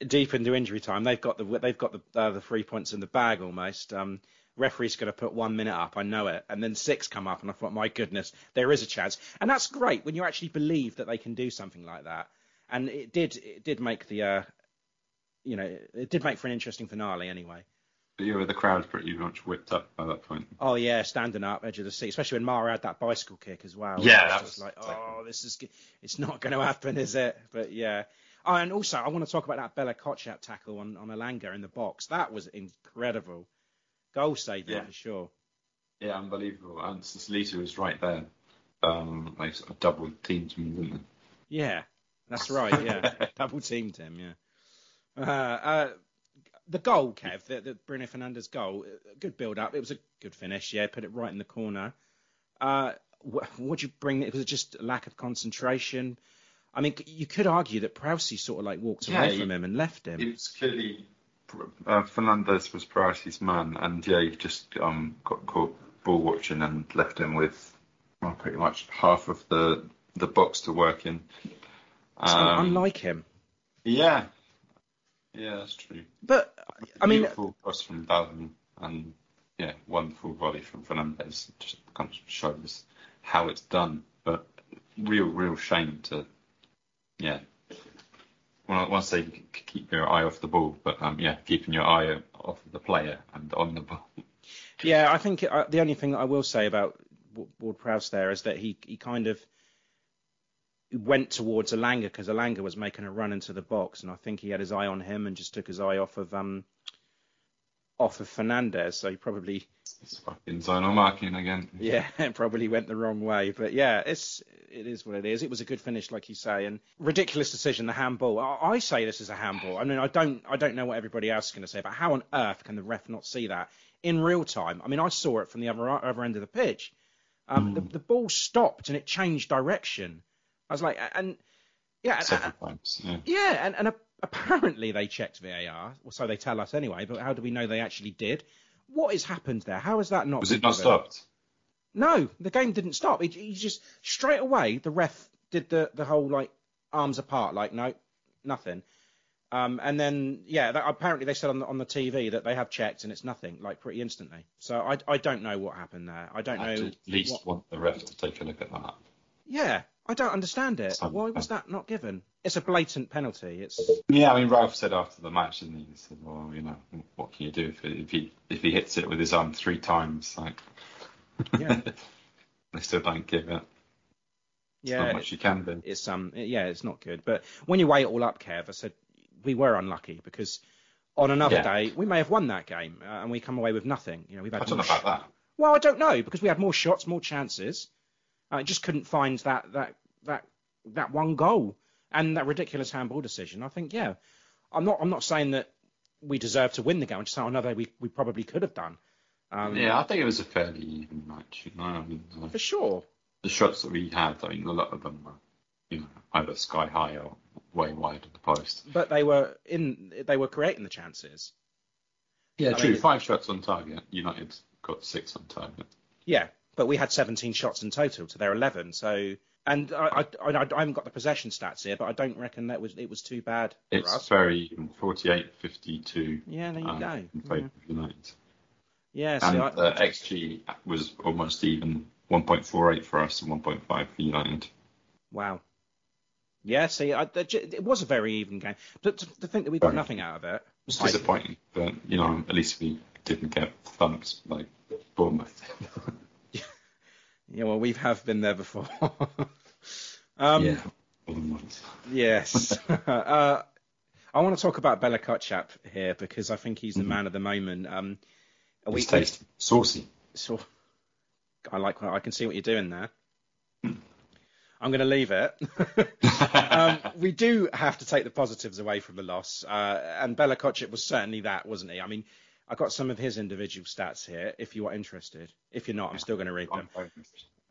deep into injury time, they've got the they've got the uh, the three points in the bag almost. Um, referee's going to put one minute up, I know it, and then six come up, and I thought, my goodness, there is a chance, and that's great when you actually believe that they can do something like that. And it did it did make the uh, you know it did make for an interesting finale anyway. But yeah, the crowd pretty much whipped up by that point. Oh yeah, standing up, edge of the seat, especially when Mara had that bicycle kick as well. Yeah, that just was like, oh, this is, it's not going to happen, is it? But yeah. Oh, and also I want to talk about that Bella Kotchap tackle on on Elanga in the box. That was incredible, goal saving Yeah. for sure. Yeah, unbelievable. And Cisalita was right there. Um, they sort of double teamed him, didn't they? Yeah, that's right. Yeah, double teamed him. Yeah. Uh, uh, the goal, Kev, the, the Bruno Fernandes goal, uh, good build up. It was a good finish. Yeah, put it right in the corner. Uh, what would you bring? Was it just lack of concentration? I mean, you could argue that Prowsey sort of like walked Yeah, away he- from him and left him. It was clearly uh, Fernandes was Prowsey's man, and yeah, he just um, got caught ball watching and left him with well, pretty much half of the the box to work in. Um, unlike him. yeah, yeah, that's true. But I mean, beautiful cross from Bowden and yeah, wonderful volley from Fernandes. Just kind of shows how it's done, but real, real shame to yeah. Well, I say keep your eye off the ball, but um, yeah, keeping your eye off the player and on the ball. Yeah, I think uh, the only thing that I will say about Ward Prowse there is that he he kind of went towards Elanga because Elanga was making a run into the box, and I think he had his eye on him and just took his eye off of um off of Fernandes. So he probably It's fucking zonal marking again. yeah it probably went the wrong way. But yeah, it's it is what it is. It was a good finish, like you say, and ridiculous decision, the handball. I, I say this is a handball. I mean, I don't I don't know what everybody else is going to say, but how on earth can the ref not see that in real time? I mean, I saw it from the other other end of the pitch. Um, the, the ball stopped and it changed direction. I was like, and yeah, and-. Yeah. yeah, and, and a- apparently they checked VAR, or so they tell us anyway. But how do we know they actually did? What has happened there? How has that not? Was it not given? stopped? No, the game didn't stop. He, he just straight away the ref did the the whole like arms apart, like no, nothing. Um, and then yeah, that, apparently they said on the on the TV that they have checked and it's nothing, like pretty instantly. So I I don't know what happened there. I don't I'd know. at least what- want the ref to take a look at that. yeah, I don't understand it. Why was that not given? It's a blatant penalty. It's Yeah, I mean, Ralph said after the match, didn't he? He said, "Well, you know, what can you do if, it, if he if he hits it with his arm three times? Like, Yeah. they still don't give it. It's yeah, not much you can do. it's um yeah, it's not good. But when you weigh it all up, Kev, I said we were unlucky because on another Yeah. day we may have won that game uh, and we come away with nothing. You know, we've I had don't know about that. Well, I don't know because we had more shots, more chances. I just couldn't find that that that that one goal and that ridiculous handball decision. I think yeah, I'm not I'm not saying that we deserve to win the game. I'm just saying another we we probably could have done. Um, Yeah, I think it was a fairly even match. You know, I mean, uh, for sure. the shots that we had, I mean, a lot of them were, you know, either sky high or way wide of the post. But they were in they were creating the chances. Yeah, I true. mean, Five shots on target. United got six on target. Yeah, but we had 17 shots in total to their 11. So, and I, I, I, I haven't got the possession stats here, but I don't reckon that was it was too bad for It's very even. 48 52 Yeah, there you um, go. in favour of United. Yeah, see, And I, uh, XG was almost even 1.48 for us and 1.5 for United. wow. Yeah, see, I, it was a very even game. But to, to think that we got Very. nothing out of it. It's I- disappointing, but you know, at least we didn't get thumped like Bournemouth. Yeah, well, we have been there before. um, yeah. Yes. uh, I want to talk about Bella Kotchap here because I think he's the man of the moment. Um, we, It's tasty, saucy. so I like. I can see what you're doing there. I'm going to leave it. um, we do have to take the positives away from the loss, uh, and Bella Kotchap was certainly that, wasn't he? I mean, I got some of his individual stats here. If you are interested, if you're not, I'm still going to read them.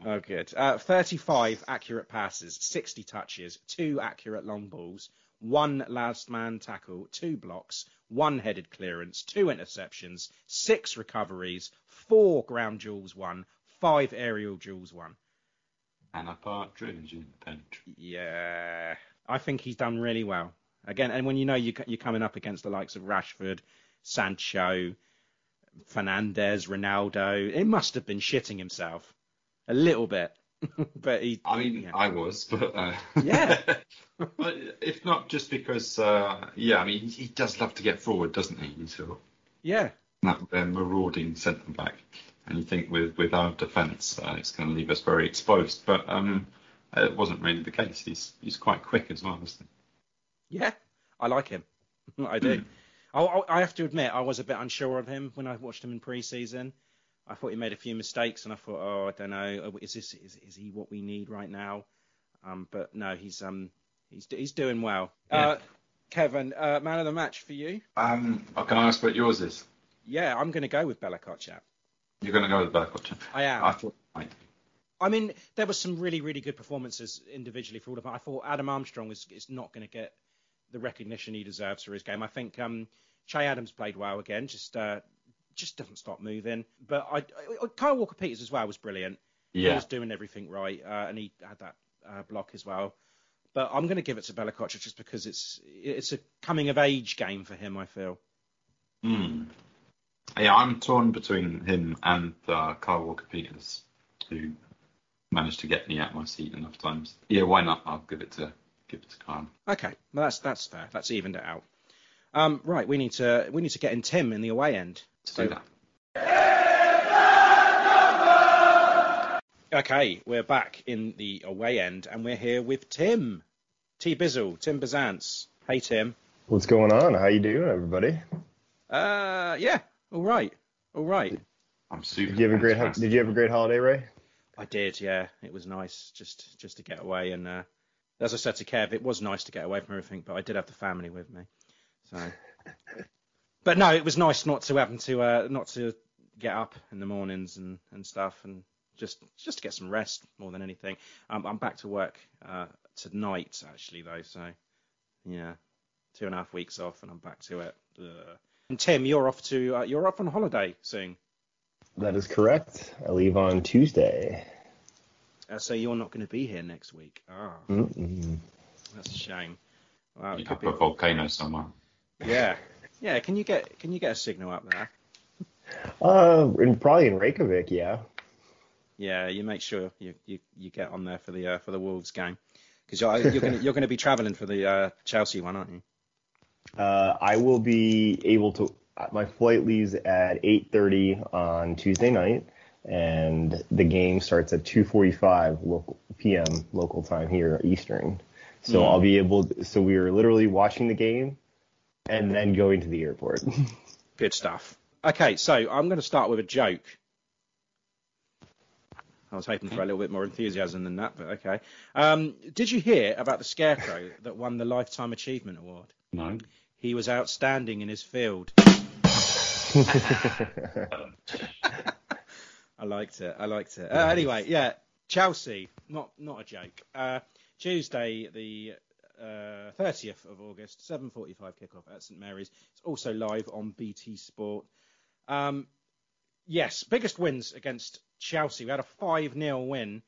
Oh, good. Uh, 35 accurate passes, 60 touches, two accurate long balls, one last man tackle, two blocks, one headed clearance, two interceptions, six recoveries, four ground duels won, five aerial duels won. And a partridge in the tree. Yeah, I think he's done really well. Again, and when you know you, you're coming up against the likes of Rashford, Sancho, Fernandes, Ronaldo, it must have been shitting himself a little bit. but he, I mean, yeah. I was, but uh, Yeah. but if not just because, uh, yeah, I mean, he, does love to get forward, doesn't he? Of yeah, that uh, marauding centre back, and you think with with our defence, uh, it's going to leave us very exposed. But um, it wasn't really the case. He's he's quite quick as well, isn't he? Yeah, I like him. I do. I, I I have to admit, I was a bit unsure of him when I watched him in pre-season. I thought he made a few mistakes, and I thought, oh, I don't know, is this is, is he what we need right now? Um, but no, he's um he's he's doing well. Yeah. Uh, Kevin, uh, man of the match for you? Um, oh, can I ask what yours is? Yeah, I'm going to go with Bella Kotchap. You're going to go with Berkotcher. I am. I thought. I, I mean, there were some really, really good performances individually for all of them. I thought Adam Armstrong is, is not going to get the recognition he deserves for his game. I think um, Che Adams played well again, just uh, just doesn't stop moving. But I, I, Kyle Walker Peters as well was brilliant. Yeah. He was doing everything right, uh, and he had that uh, block as well. But I'm going to give it to Bella Kotcher just because it's it's a coming of age game for him. I feel. Hmm. Yeah, I'm torn between him and uh, Kyle Walker Peters, who managed to get me out my seat enough times. Yeah, why not? I'll give it to give it to Kyle. Okay, well, that's that's fair. That's evened it out. Um, right, we need to we need to get in Tim in the away end. To do that. Okay, we're back in the away end, and we're here with Tim, T Bizzle, Tim Bazance. Hey Tim. What's going on? How you doing, everybody? Uh, yeah, all right, all right. I'm super. Did you have a great ho- Did you have a great holiday, Ray? I did, yeah. It was nice just just to get away, and uh, as I said to Kev, it was nice to get away from everything, but I did have the family with me, so. but no, it was nice not to having to uh, not to get up in the mornings and, and stuff, and just just to get some rest more than anything. Um, I'm back to work uh, tonight actually though, so yeah, two and a half weeks off, and I'm back to it. Ugh. And Tim, you're off to uh, you're off on holiday soon. That is correct. I leave on Tuesday. Uh, so you're not going to be here next week. Ah, Mm-mm. that's a shame. Wow, You could up be. a volcano somewhere. Yeah, yeah. Can you get can you get a signal up there? Uh, and probably in Reykjavik, yeah. Yeah, you make sure you, you, you get on there for the uh, for the Wolves game because you're you're going you're going to be travelling for the uh, Chelsea one, aren't you? Uh, I will be able to. My flight leaves at 8:30 on Tuesday night, and the game starts at 2:45 local p.m. local time here Eastern. So Mm. I'll be able. so we are literally watching the game, and then going to the airport. Good stuff. Okay, so I'm going to start with a joke. I was hoping for a little bit more enthusiasm than that, but okay. Um, did you hear about the scarecrow that won the Lifetime Achievement Award? No. He was outstanding in his field. I liked it. I liked it. Uh, anyway, yeah, Chelsea, not not a joke. Uh, Tuesday, the uh, 30th of August, 7:45 kickoff at St Mary's. It's also live on BT Sport. Um, yes, biggest wins against Chelsea. We had a 5-0 win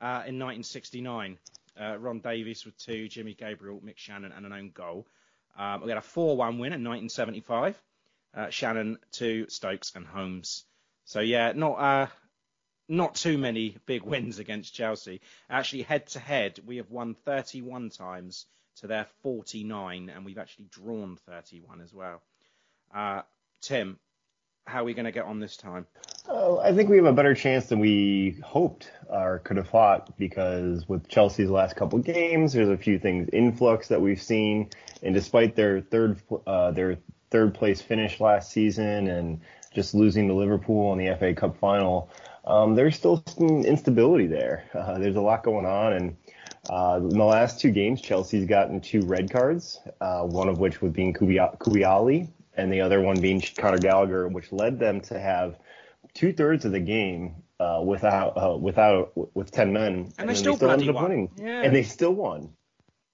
uh, in 1969. Uh, Ron Davies with two, Jimmy Gabriel, Mick Channon, and an own goal. Um, we had a 4-1 win in 1975. Uh, Channon, two, Stokes, and Holmes. So yeah, not uh, not too many big wins against Chelsea. Actually, head to head, we have won 31 times to their 49, and we've actually drawn 31 as well. Uh, Tim, how are we going to get on this time? Uh, I think we have a better chance than we hoped or could have thought because with Chelsea's last couple of games, there's a few things influx that we've seen, and despite their third uh, their third place finish last season and just losing to Liverpool in the FA Cup final, um, there's still some instability there. Uh, there's a lot going on, and uh, in the last two games, Chelsea's gotten two red cards, uh, one of which was being Kubi- Koulibaly, and the other one being Conor Gallagher, which led them to have two thirds of the game uh, without uh, without with ten men, And they then still ended up won. winning, Yeah. and they still won.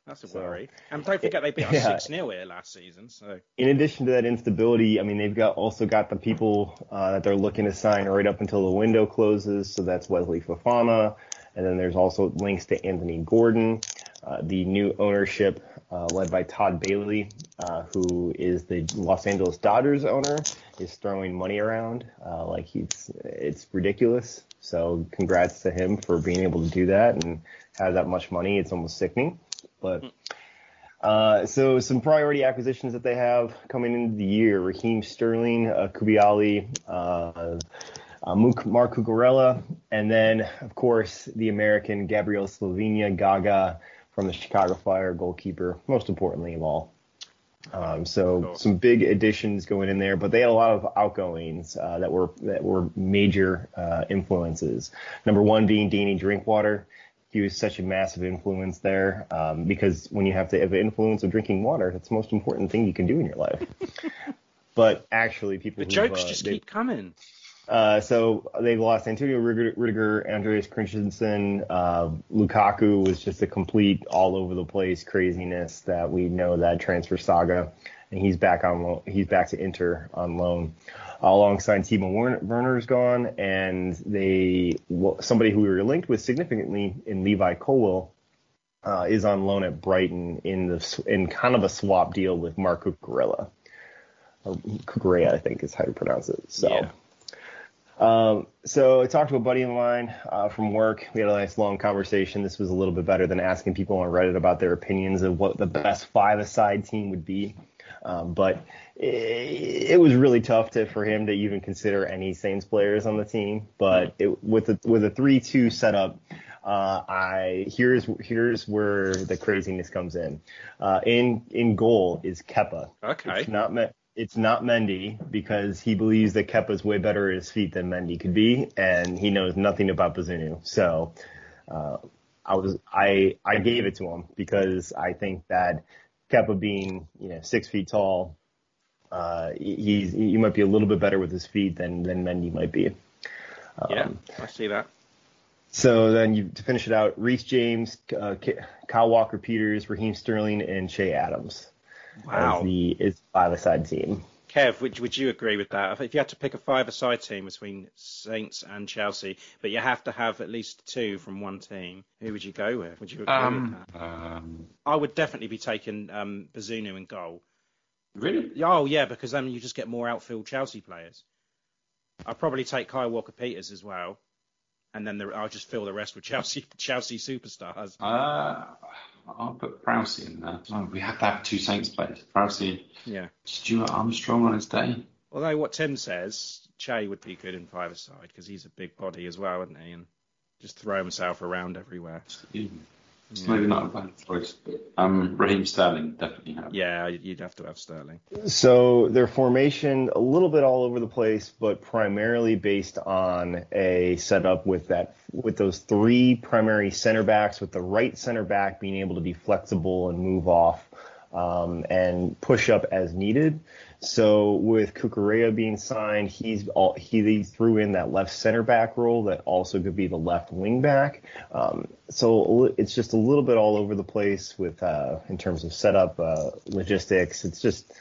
That's a So- worry. And don't forget they beat us Yeah. 6 0 here last season. So in addition to that instability, I mean, they've got also got the people uh, that they're looking to sign right up until the window closes. So that's Wesley Fofana, and then there's also links to Anthony Gordon, uh, the new ownership uh, led by Todd Boehly, uh, who is the Los Angeles Dodgers owner, is throwing money around uh, like he's it's ridiculous. So congrats to him for being able to do that and have that much money. It's almost sickening, but. Uh, so some priority acquisitions that they have coming into the year: Raheem Sterling, uh, Koulibaly, uh, uh, Marc Cucurella, and then of course the American Gabriel Slonina Gaga from the Chicago Fire, goalkeeper, most importantly of all. Um, so some big additions going in there, but they had a lot of outgoings uh, that were that were major uh, influences. Number one being Danny Drinkwater. He was such a massive influence there um, because when you have to have an influence of drinking water, that's the most important thing you can do in your life. but actually, people the jokes uh, just they- keep coming. Uh, so they've lost Antonio Rudiger, Andreas Christensen, uh, Lukaku was just a complete all over the place craziness that we know that transfer saga, and he's back on he's back to Inter on loan. Uh, alongside Timo Werner is gone, and they somebody who we were linked with significantly in Levi Colwill uh, is on loan at Brighton in the in kind of a swap deal with Marco Cucurella. Cucurella, I think is how you pronounce it. So. Yeah. Um, so I talked to a buddy of mine uh, from work. We had a nice long conversation. This was a little bit better than asking people on Reddit about their opinions of what the best five-a-side team would be. Um, but it, it, was really tough to, for him to even consider any Saints players on the team. But it, with a with a three-two setup, uh, I here's here's where the craziness comes in. Uh, in in goal is Kepa. Okay. It's not it's not Mendy because he believes that Kepa's way better at his feet than Mendy could be, and he knows nothing about Bazunu. So uh, I was I I gave it to him because I think that Kepa being you know six feet tall, uh, he's he might be a little bit better with his feet than than Mendy might be. Um, yeah, I see that. So then you to finish it out, Reece James, uh, Kyle Walker Peters, Raheem Sterling, and Che Adams. Wow. As the is five-a-side team. Kev, would, would you agree with that? If you had to pick a five-a-side team between Saints and Chelsea, but you have to have at least two from one team, who would you go with? Would you agree um, with that? Um, I would definitely be taking um, Bazunu in goal. Really? Oh yeah, because then you just get more outfield Chelsea players. I'd probably take Kyle Walker Peters as well, and then the, I'll just fill the rest with Chelsea Chelsea superstars. Uh, I'll put Prowse in there. Oh, we have to have two Saints players. Prowse, yeah. Stuart Armstrong on his day. Although what Tim says, Che would be good in five side because he's a big body as well, isn't he? And just throw himself around everywhere. It's yeah. maybe not a bad choice, but um, Raheem Sterling definitely have. Yeah, you'd have to have Sterling. So their formation a little bit all over the place, but primarily based on a setup with that with those three primary center backs, with the right center back being able to be flexible and move off um, and push up as needed. So with Cucurella being signed, he's all, he threw in that left center back role that also could be the left wing back. Um, so it's just a little bit all over the place with uh, in terms of setup, uh, logistics. It's just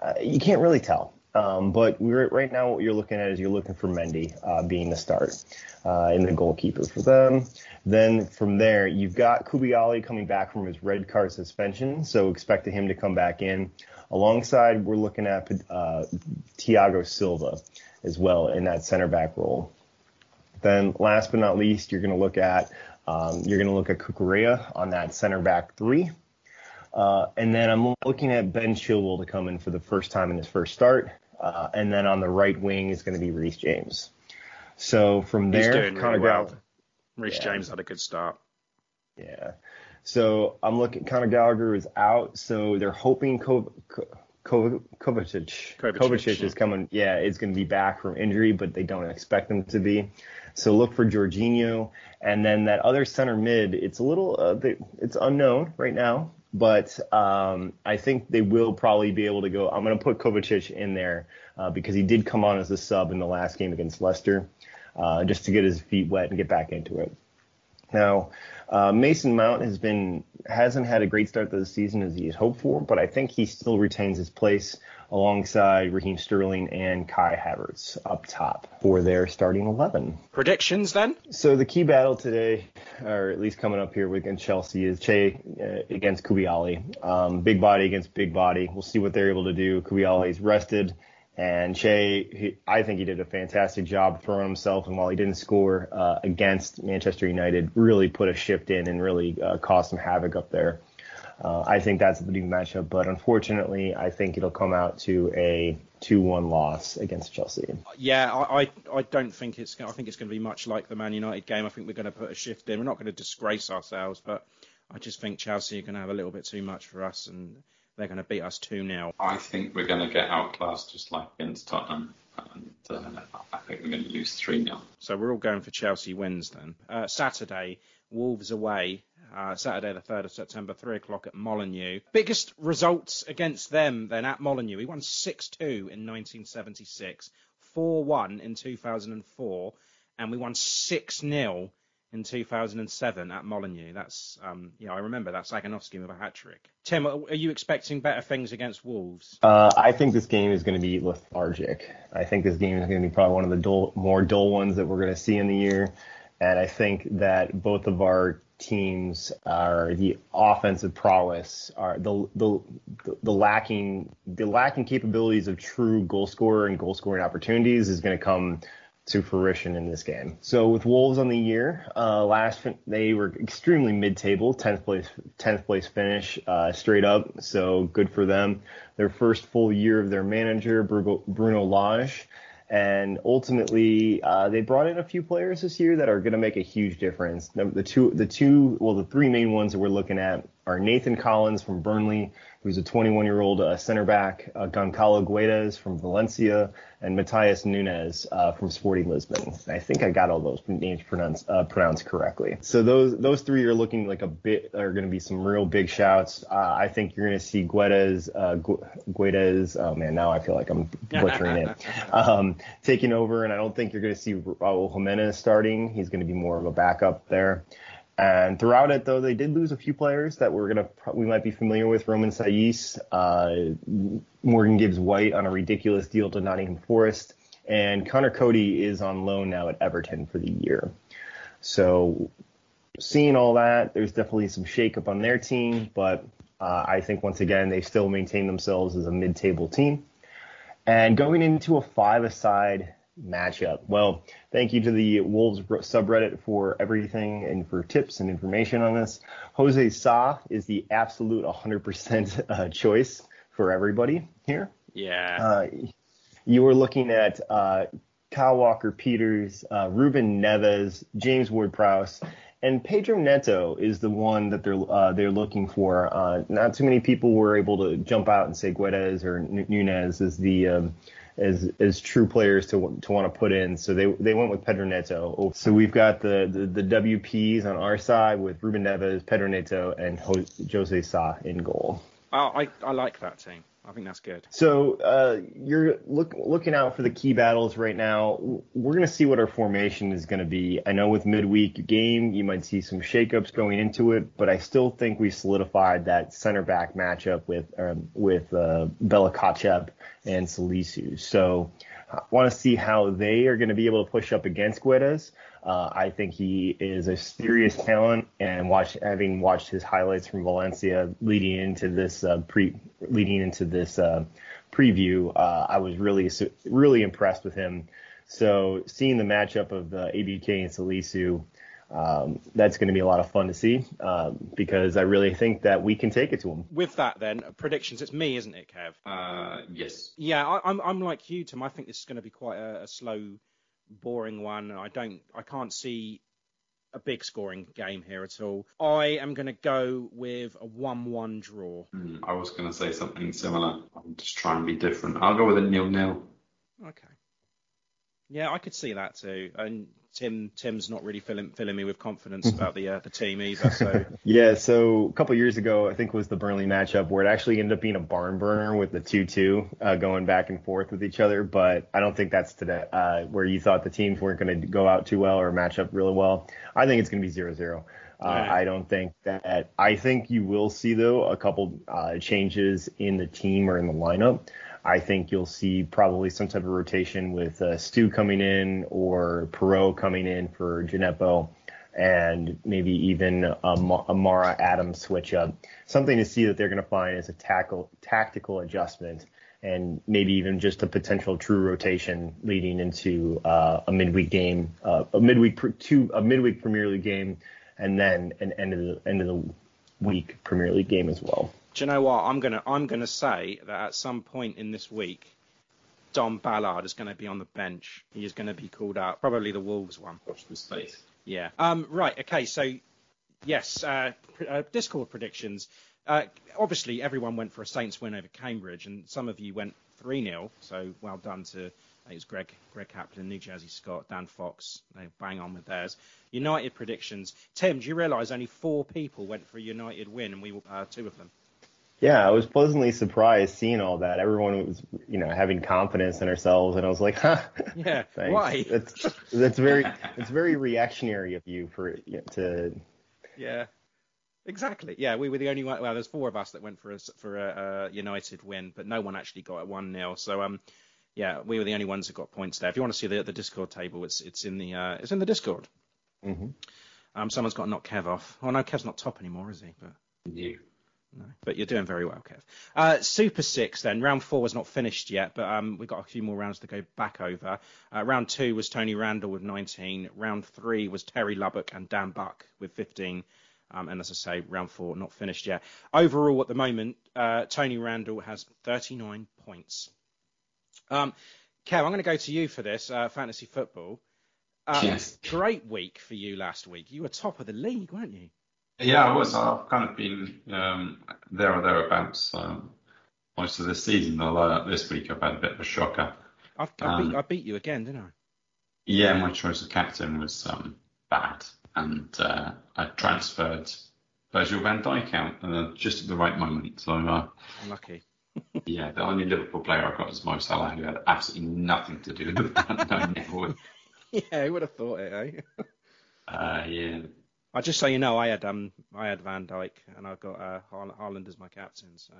uh, you can't really tell. Um, but we're, right now, what you're looking at is you're looking for Mendy uh, being the start uh, in the goalkeeper for them. Then from there, you've got Koulibaly coming back from his red card suspension, so expect him to come back in. Alongside, we're looking at uh, Thiago Silva as well in that center back role. Then, last but not least, you're going to look at um, you're going to look at Cucurella on that center back three. Uh, and then I'm looking at Ben Chilwell to come in for the first time in his first start. Uh, and then on the right wing is going to be Reece James. So from there, Conor well. Reece yeah. James had a good start. Yeah. So I'm looking. Conor Gallagher is out, so they're hoping Ko, Ko, Ko, Kovacic, Kovacic, Kovacic is coming. Yeah, is going to be back from injury, but they don't expect him to be. So look for Jorginho, and then that other center mid. It's a little. Uh, they, it's unknown right now, but um, I think they will probably be able to go. I'm going to put Kovacic in there uh, because he did come on as a sub in the last game against Leicester, uh, just to get his feet wet and get back into it. Now, uh, Mason Mount has been hasn't had a great start to the season as he had hoped for, but I think he still retains his place alongside Raheem Sterling and Kai Havertz up top for their starting 11. Predictions then? So the key battle today, or at least coming up here against Chelsea, is Che uh, against Koulibaly. Um, big body against big body. We'll see what they're able to do. Koulibaly's rested. And Che, he, I think he did a fantastic job throwing himself. And while he didn't score uh, against Manchester United, really put a shift in and really uh, caused some havoc up there. Uh, I think that's a big matchup, but unfortunately, I think it'll come out to a 2-1 loss against Chelsea. Yeah, I, I, I don't think it's. I think it's going to be much like the Man United game. I think we're going to put a shift in. We're not going to disgrace ourselves, but I just think Chelsea are going to have a little bit too much for us, and they're going to beat us 2 0. I think we're going to get outclassed just like against Tottenham. And uh, I think we're going to lose 3 0. So we're all going for Chelsea wins then. Uh, Saturday, Wolves away. Uh, Saturday, the 3rd of September, 3 o'clock at Molineux. Biggest results against them then at Molineux. We won 6 2 in 1976. 4-1 in 2004, and we won 6-0 in 2007 at Molineux. That's um, yeah, I remember that Saganowski with a hat trick. Tim, are you expecting better things against Wolves? Uh, I think this game is going to be lethargic. I think this game is going to be probably one of the dull, more dull ones that we're going to see in the year. And I think that both of our teams are the offensive prowess are the the the lacking the lacking capabilities of true goal scorer and goal scoring opportunities is going to come to fruition in this game. So with Wolves on the year, uh, last they were extremely mid-table, 10th place 10th place finish, uh, straight up. So good for them. Their first full year of their manager Bruno, Lage and ultimately, uh, they brought in a few players this year that are going to make a huge difference. The, two, the two, well, the three main ones that we're looking at are Nathan Collins from Burnley, who's a 21-year-old uh, center back, uh, Goncalo Guedes from Valencia, and Matheus Nunes uh, from Sporting Lisbon. I think I got all those names pronounced uh, pronounced correctly. So those those three are looking like a bit are going to be some real big shouts. Uh, I think you're going to see Guedes uh, Guedes. Oh man, now I feel like I'm butchering it. Um, taking over, and I don't think you're going to see Raul Jimenez starting. He's going to be more of a backup there. And throughout it, though, they did lose a few players that we're gonna we might be familiar with. Romain Saïss, uh, Morgan Gibbs White on a ridiculous deal to Nottingham Forest, and Conor Coady is on loan now at Everton for the year. So, seeing all that, there's definitely some shakeup on their team, but uh, I think once again they still maintain themselves as a mid-table team. And going into a five-a-side matchup. Well, thank you to the Wolves subreddit for everything and for tips and information on this. Jose Sa is the absolute 100% uh, choice for everybody here. Yeah. Uh, you were looking at uh, Kyle Walker Peters, uh, Ruben Neves, James Ward Prowse, and Pedro Neto is the one that they're uh, they're looking for. Uh, not too many people were able to jump out and say Guedes or Nunes is the um, as as true players to to want to put in. So they they went with Pedro Neto. So we've got the, the, the WPs on our side with Ruben Neves, Pedro Neto, and Jose Sa in goal. Oh, I I like that team. I think that's good. So uh, you're look, looking out for the key battles right now. We're going to see what our formation is going to be. I know with midweek game, you might see some shakeups going into it, but I still think we solidified that center back matchup with um, with uh, Bella Kotchap and Salisu. So I want to see how they are going to be able to push up against Guedes. Uh, I think he is a serious talent, and watch having watched his highlights from Valencia leading into this uh, pre leading into this uh, preview, uh, I was really really impressed with him. So seeing the matchup of the ABK and Salisu, um, that's going to be a lot of fun to see um, because I really think that we can take it to them. With that, then predictions. It's me, isn't it, Kev? Uh, yes. Yeah, I, am I'm, I'm like you, Tim. I think this is going to be quite a, a slow boring one. I don't, I can't see a big scoring game here at all. I am going to go with a 1-1 draw. Mm, I was going to say something similar. I'm just trying to be different. I'll go with a nil-nil. Okay. Yeah, I could see that too. And Tim Tim's not really filling filling me with confidence about the uh, the team either. So yeah, so a couple years ago, I think was the Burnley matchup where it actually ended up being a barn burner with the two two uh, going back and forth with each other. But I don't think that's today uh, where you thought the teams weren't going to go out too well or match up really well. I think it's going to be zero zero. Uh, I don't think that. I think you will see though a couple uh, changes in the team or in the lineup. I think you'll see probably some type of rotation with uh, Stu coming in or Perraud coming in for Djenepo and maybe even a, a Mara Adams switch up. Something to see that they're going to find is a tackle, tactical adjustment and maybe even just a potential true rotation leading into uh, a midweek game, uh, a midweek two, a midweek Premier League game, and then an end of the end of the week Premier League game as well do you know what? I'm gonna I'm gonna say that at some point in this week, Dom Ballard is going to be on the bench. He is going to be called out. Probably the Wolves one. Watch this space. Yeah. Um. Right. Okay. So, yes. Uh, uh, Discord predictions. Uh, obviously, everyone went for a Saints win over Cambridge, and some of you went 3 0. So, well done to it was Greg Greg Kaplan, New Jersey Scott, Dan Fox. They bang on with theirs. United predictions. Tim, do you realise only four people went for a United win, and we were uh, two of them? Yeah, I was pleasantly surprised seeing all that. Everyone was, you know, having confidence in ourselves, and I was like, "Huh." Yeah. Thanks. Why? That's that's very it's very reactionary of you for you know, to. Yeah. Exactly. Yeah, we were the only one. Well, there's four of us that went for a for a, a United win, but no one actually got a one 0 So um, yeah, we were the only ones that got points there. If you want to see the the Discord table, it's it's in the uh, it's in the Discord. Mhm. Um, someone's got to knock Kev off. Oh no, Kev's not top anymore, is he? But You. No, but you're doing very well, Kev. Uh, Super Six then. Round four was not finished yet, but um, we've got a few more rounds to go back over. Uh, round two was Tony Randall with 19. Round three was Terry Lubbock and Dan Buck with 15. Um, and as I say, round four not finished yet. Overall, at the moment, uh, Tony Randall has 39 points. Um, Kev, I'm going to go to you for this uh, fantasy football. Uh, Yes. Great week for you last week. You were top of the league, weren't you? Yeah, I was. I've kind of been um, there or thereabouts um, most of the season. Although this week I've had a bit of a shocker. I, I, Um, beat, I beat you again, didn't I? Yeah, my choice of captain was um, bad, and uh, I transferred Virgil van Dijk out uh, just at the right moment. So uh, I'm Lucky. yeah, the only Liverpool player I got was Mo Salah, who had absolutely nothing to do with that. no. Yeah, who would have thought it, eh? Uh, yeah, I just so you know, I had um, I had Van Dijk, and I've got uh, Har- Haaland as my captain. So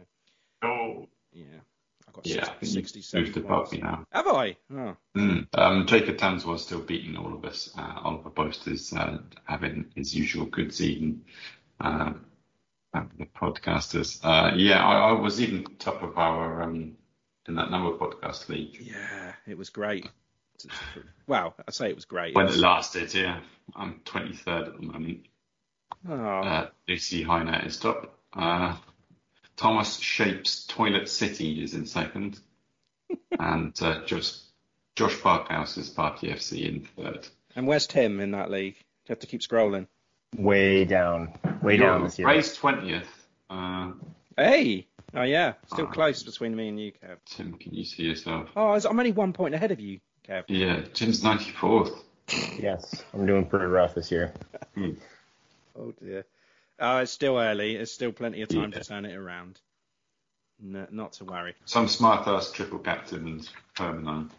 oh yeah, I've got yeah, 60, I think 67 you've moved above points. me now. Have I? Oh, Mm. Um, Jacob Tansworth still beating all of us. Uh, Oliver Boast is uh, having his usual good season. Uh, uh, the podcasters. Uh, yeah, I, I was even top of our um, in that number podcast league yeah, it was great. Well, I say it was great. when It it lasted. Yeah, I'm 23rd at the moment. oh, Uh, Lucy Heiner is top. Uh, Thomas Shapes Toilet City is in second, and uh, Josh Josh Parkhouse is Party FC in third. and where's Tim in that league? You have to keep scrolling. Way down, way down this year. Ray's twentieth. Uh, Hey, oh yeah, still Ah. close between me and you, Kev. Tim, can you see yourself? Oh, I'm only one point ahead of you, Kev. Yeah, Jim's ninety fourth. Yes, I'm doing pretty rough this year. Oh dear. Uh, it's still early. There's still plenty of time Yeah. to turn it around. No, not to worry. Some smart ass triple captains permanent.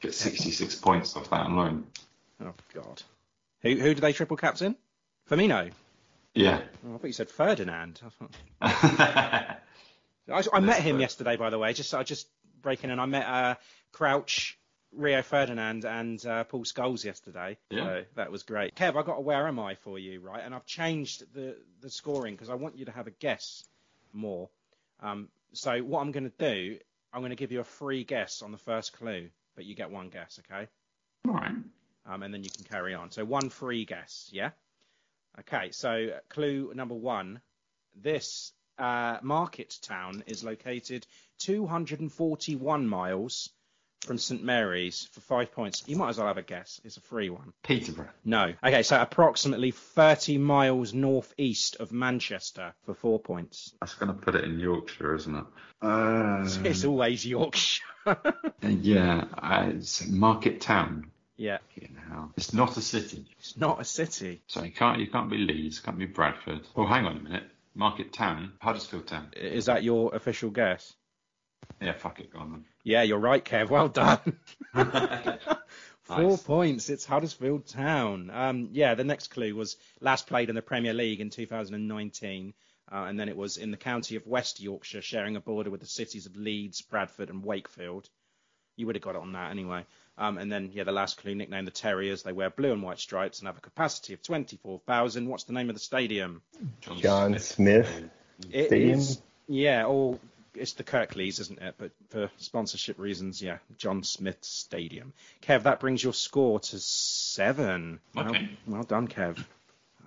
Get sixty six points off that alone. Oh God. Who who do they triple captain? Firmino. Yeah. Oh, I thought you said Ferdinand. I. I, I met him yesterday, by the way. Just I just breaking in. And I met uh, Crouch, Rio Ferdinand, and uh, Paul Scholes yesterday. Yeah. So that was great. Kev, I got a where am I for you, right? And I've changed the the scoring because I want you to have a guess more. Um, so what I'm going to do, I'm going to give you a free guess on the first clue, but you get one guess, okay? All right. um, and then you can carry on. So one free guess, yeah? Okay, so clue number one. This uh, market town is located 241 miles from St Mary's for five points. You might as well have a guess. It's a free one. Peterborough. No. Okay, so approximately 30 miles northeast of Manchester for four points. That's going to put it in Yorkshire, isn't it? Uh, It's always Yorkshire. yeah, uh, it's Market Town. yeah. It's not a city. it's not a city. So you can't you can't be Leeds, can't be Bradford. Oh, hang on a minute. Market Town, Huddersfield Town. Is that your official guess? Yeah, fuck it, go on Yeah, you're right, Kev. Well done. Four Nice. points. It's Huddersfield Town. Um, yeah, the next clue was last played in the Premier League in 2019, uh, and then it was in the county of West Yorkshire, sharing a border with the cities of Leeds, Bradford, and Wakefield. You would have got it on that anyway. Um, and then, yeah, the last clue, nicknamed the Terriers. They wear blue and white stripes and have a capacity of 24,000. What's the name of the stadium? John Smith. It Stadium? is- yeah, or it's the Kirklees, isn't it? But for sponsorship reasons, yeah, John Smith Stadium. Kev, that brings your score to seven. Well, Okay. well done, Kev.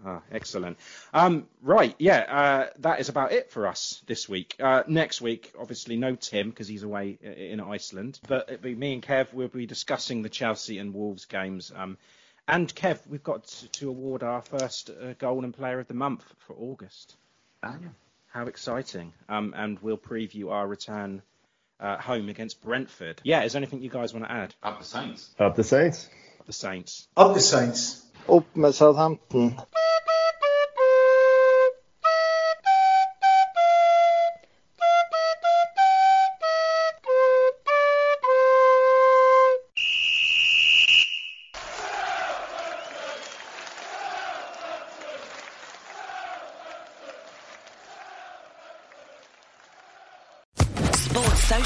Ah, excellent. Um, right, yeah, uh, that is about it for us this week. Uh, next week, obviously, no Tim because he's away in Iceland. But it'll be me and Kev. We'll be discussing the Chelsea and Wolves games. Um, and Kev, we've got to, to award our first uh, Golden Player of the Month for August. Ah, yeah. How exciting! Um, and we'll preview our return uh, home against Brentford. Yeah, is there anything you guys want to add? Up the Saints. Up the Saints. The Saints. Up the Saints. Up med Southampton.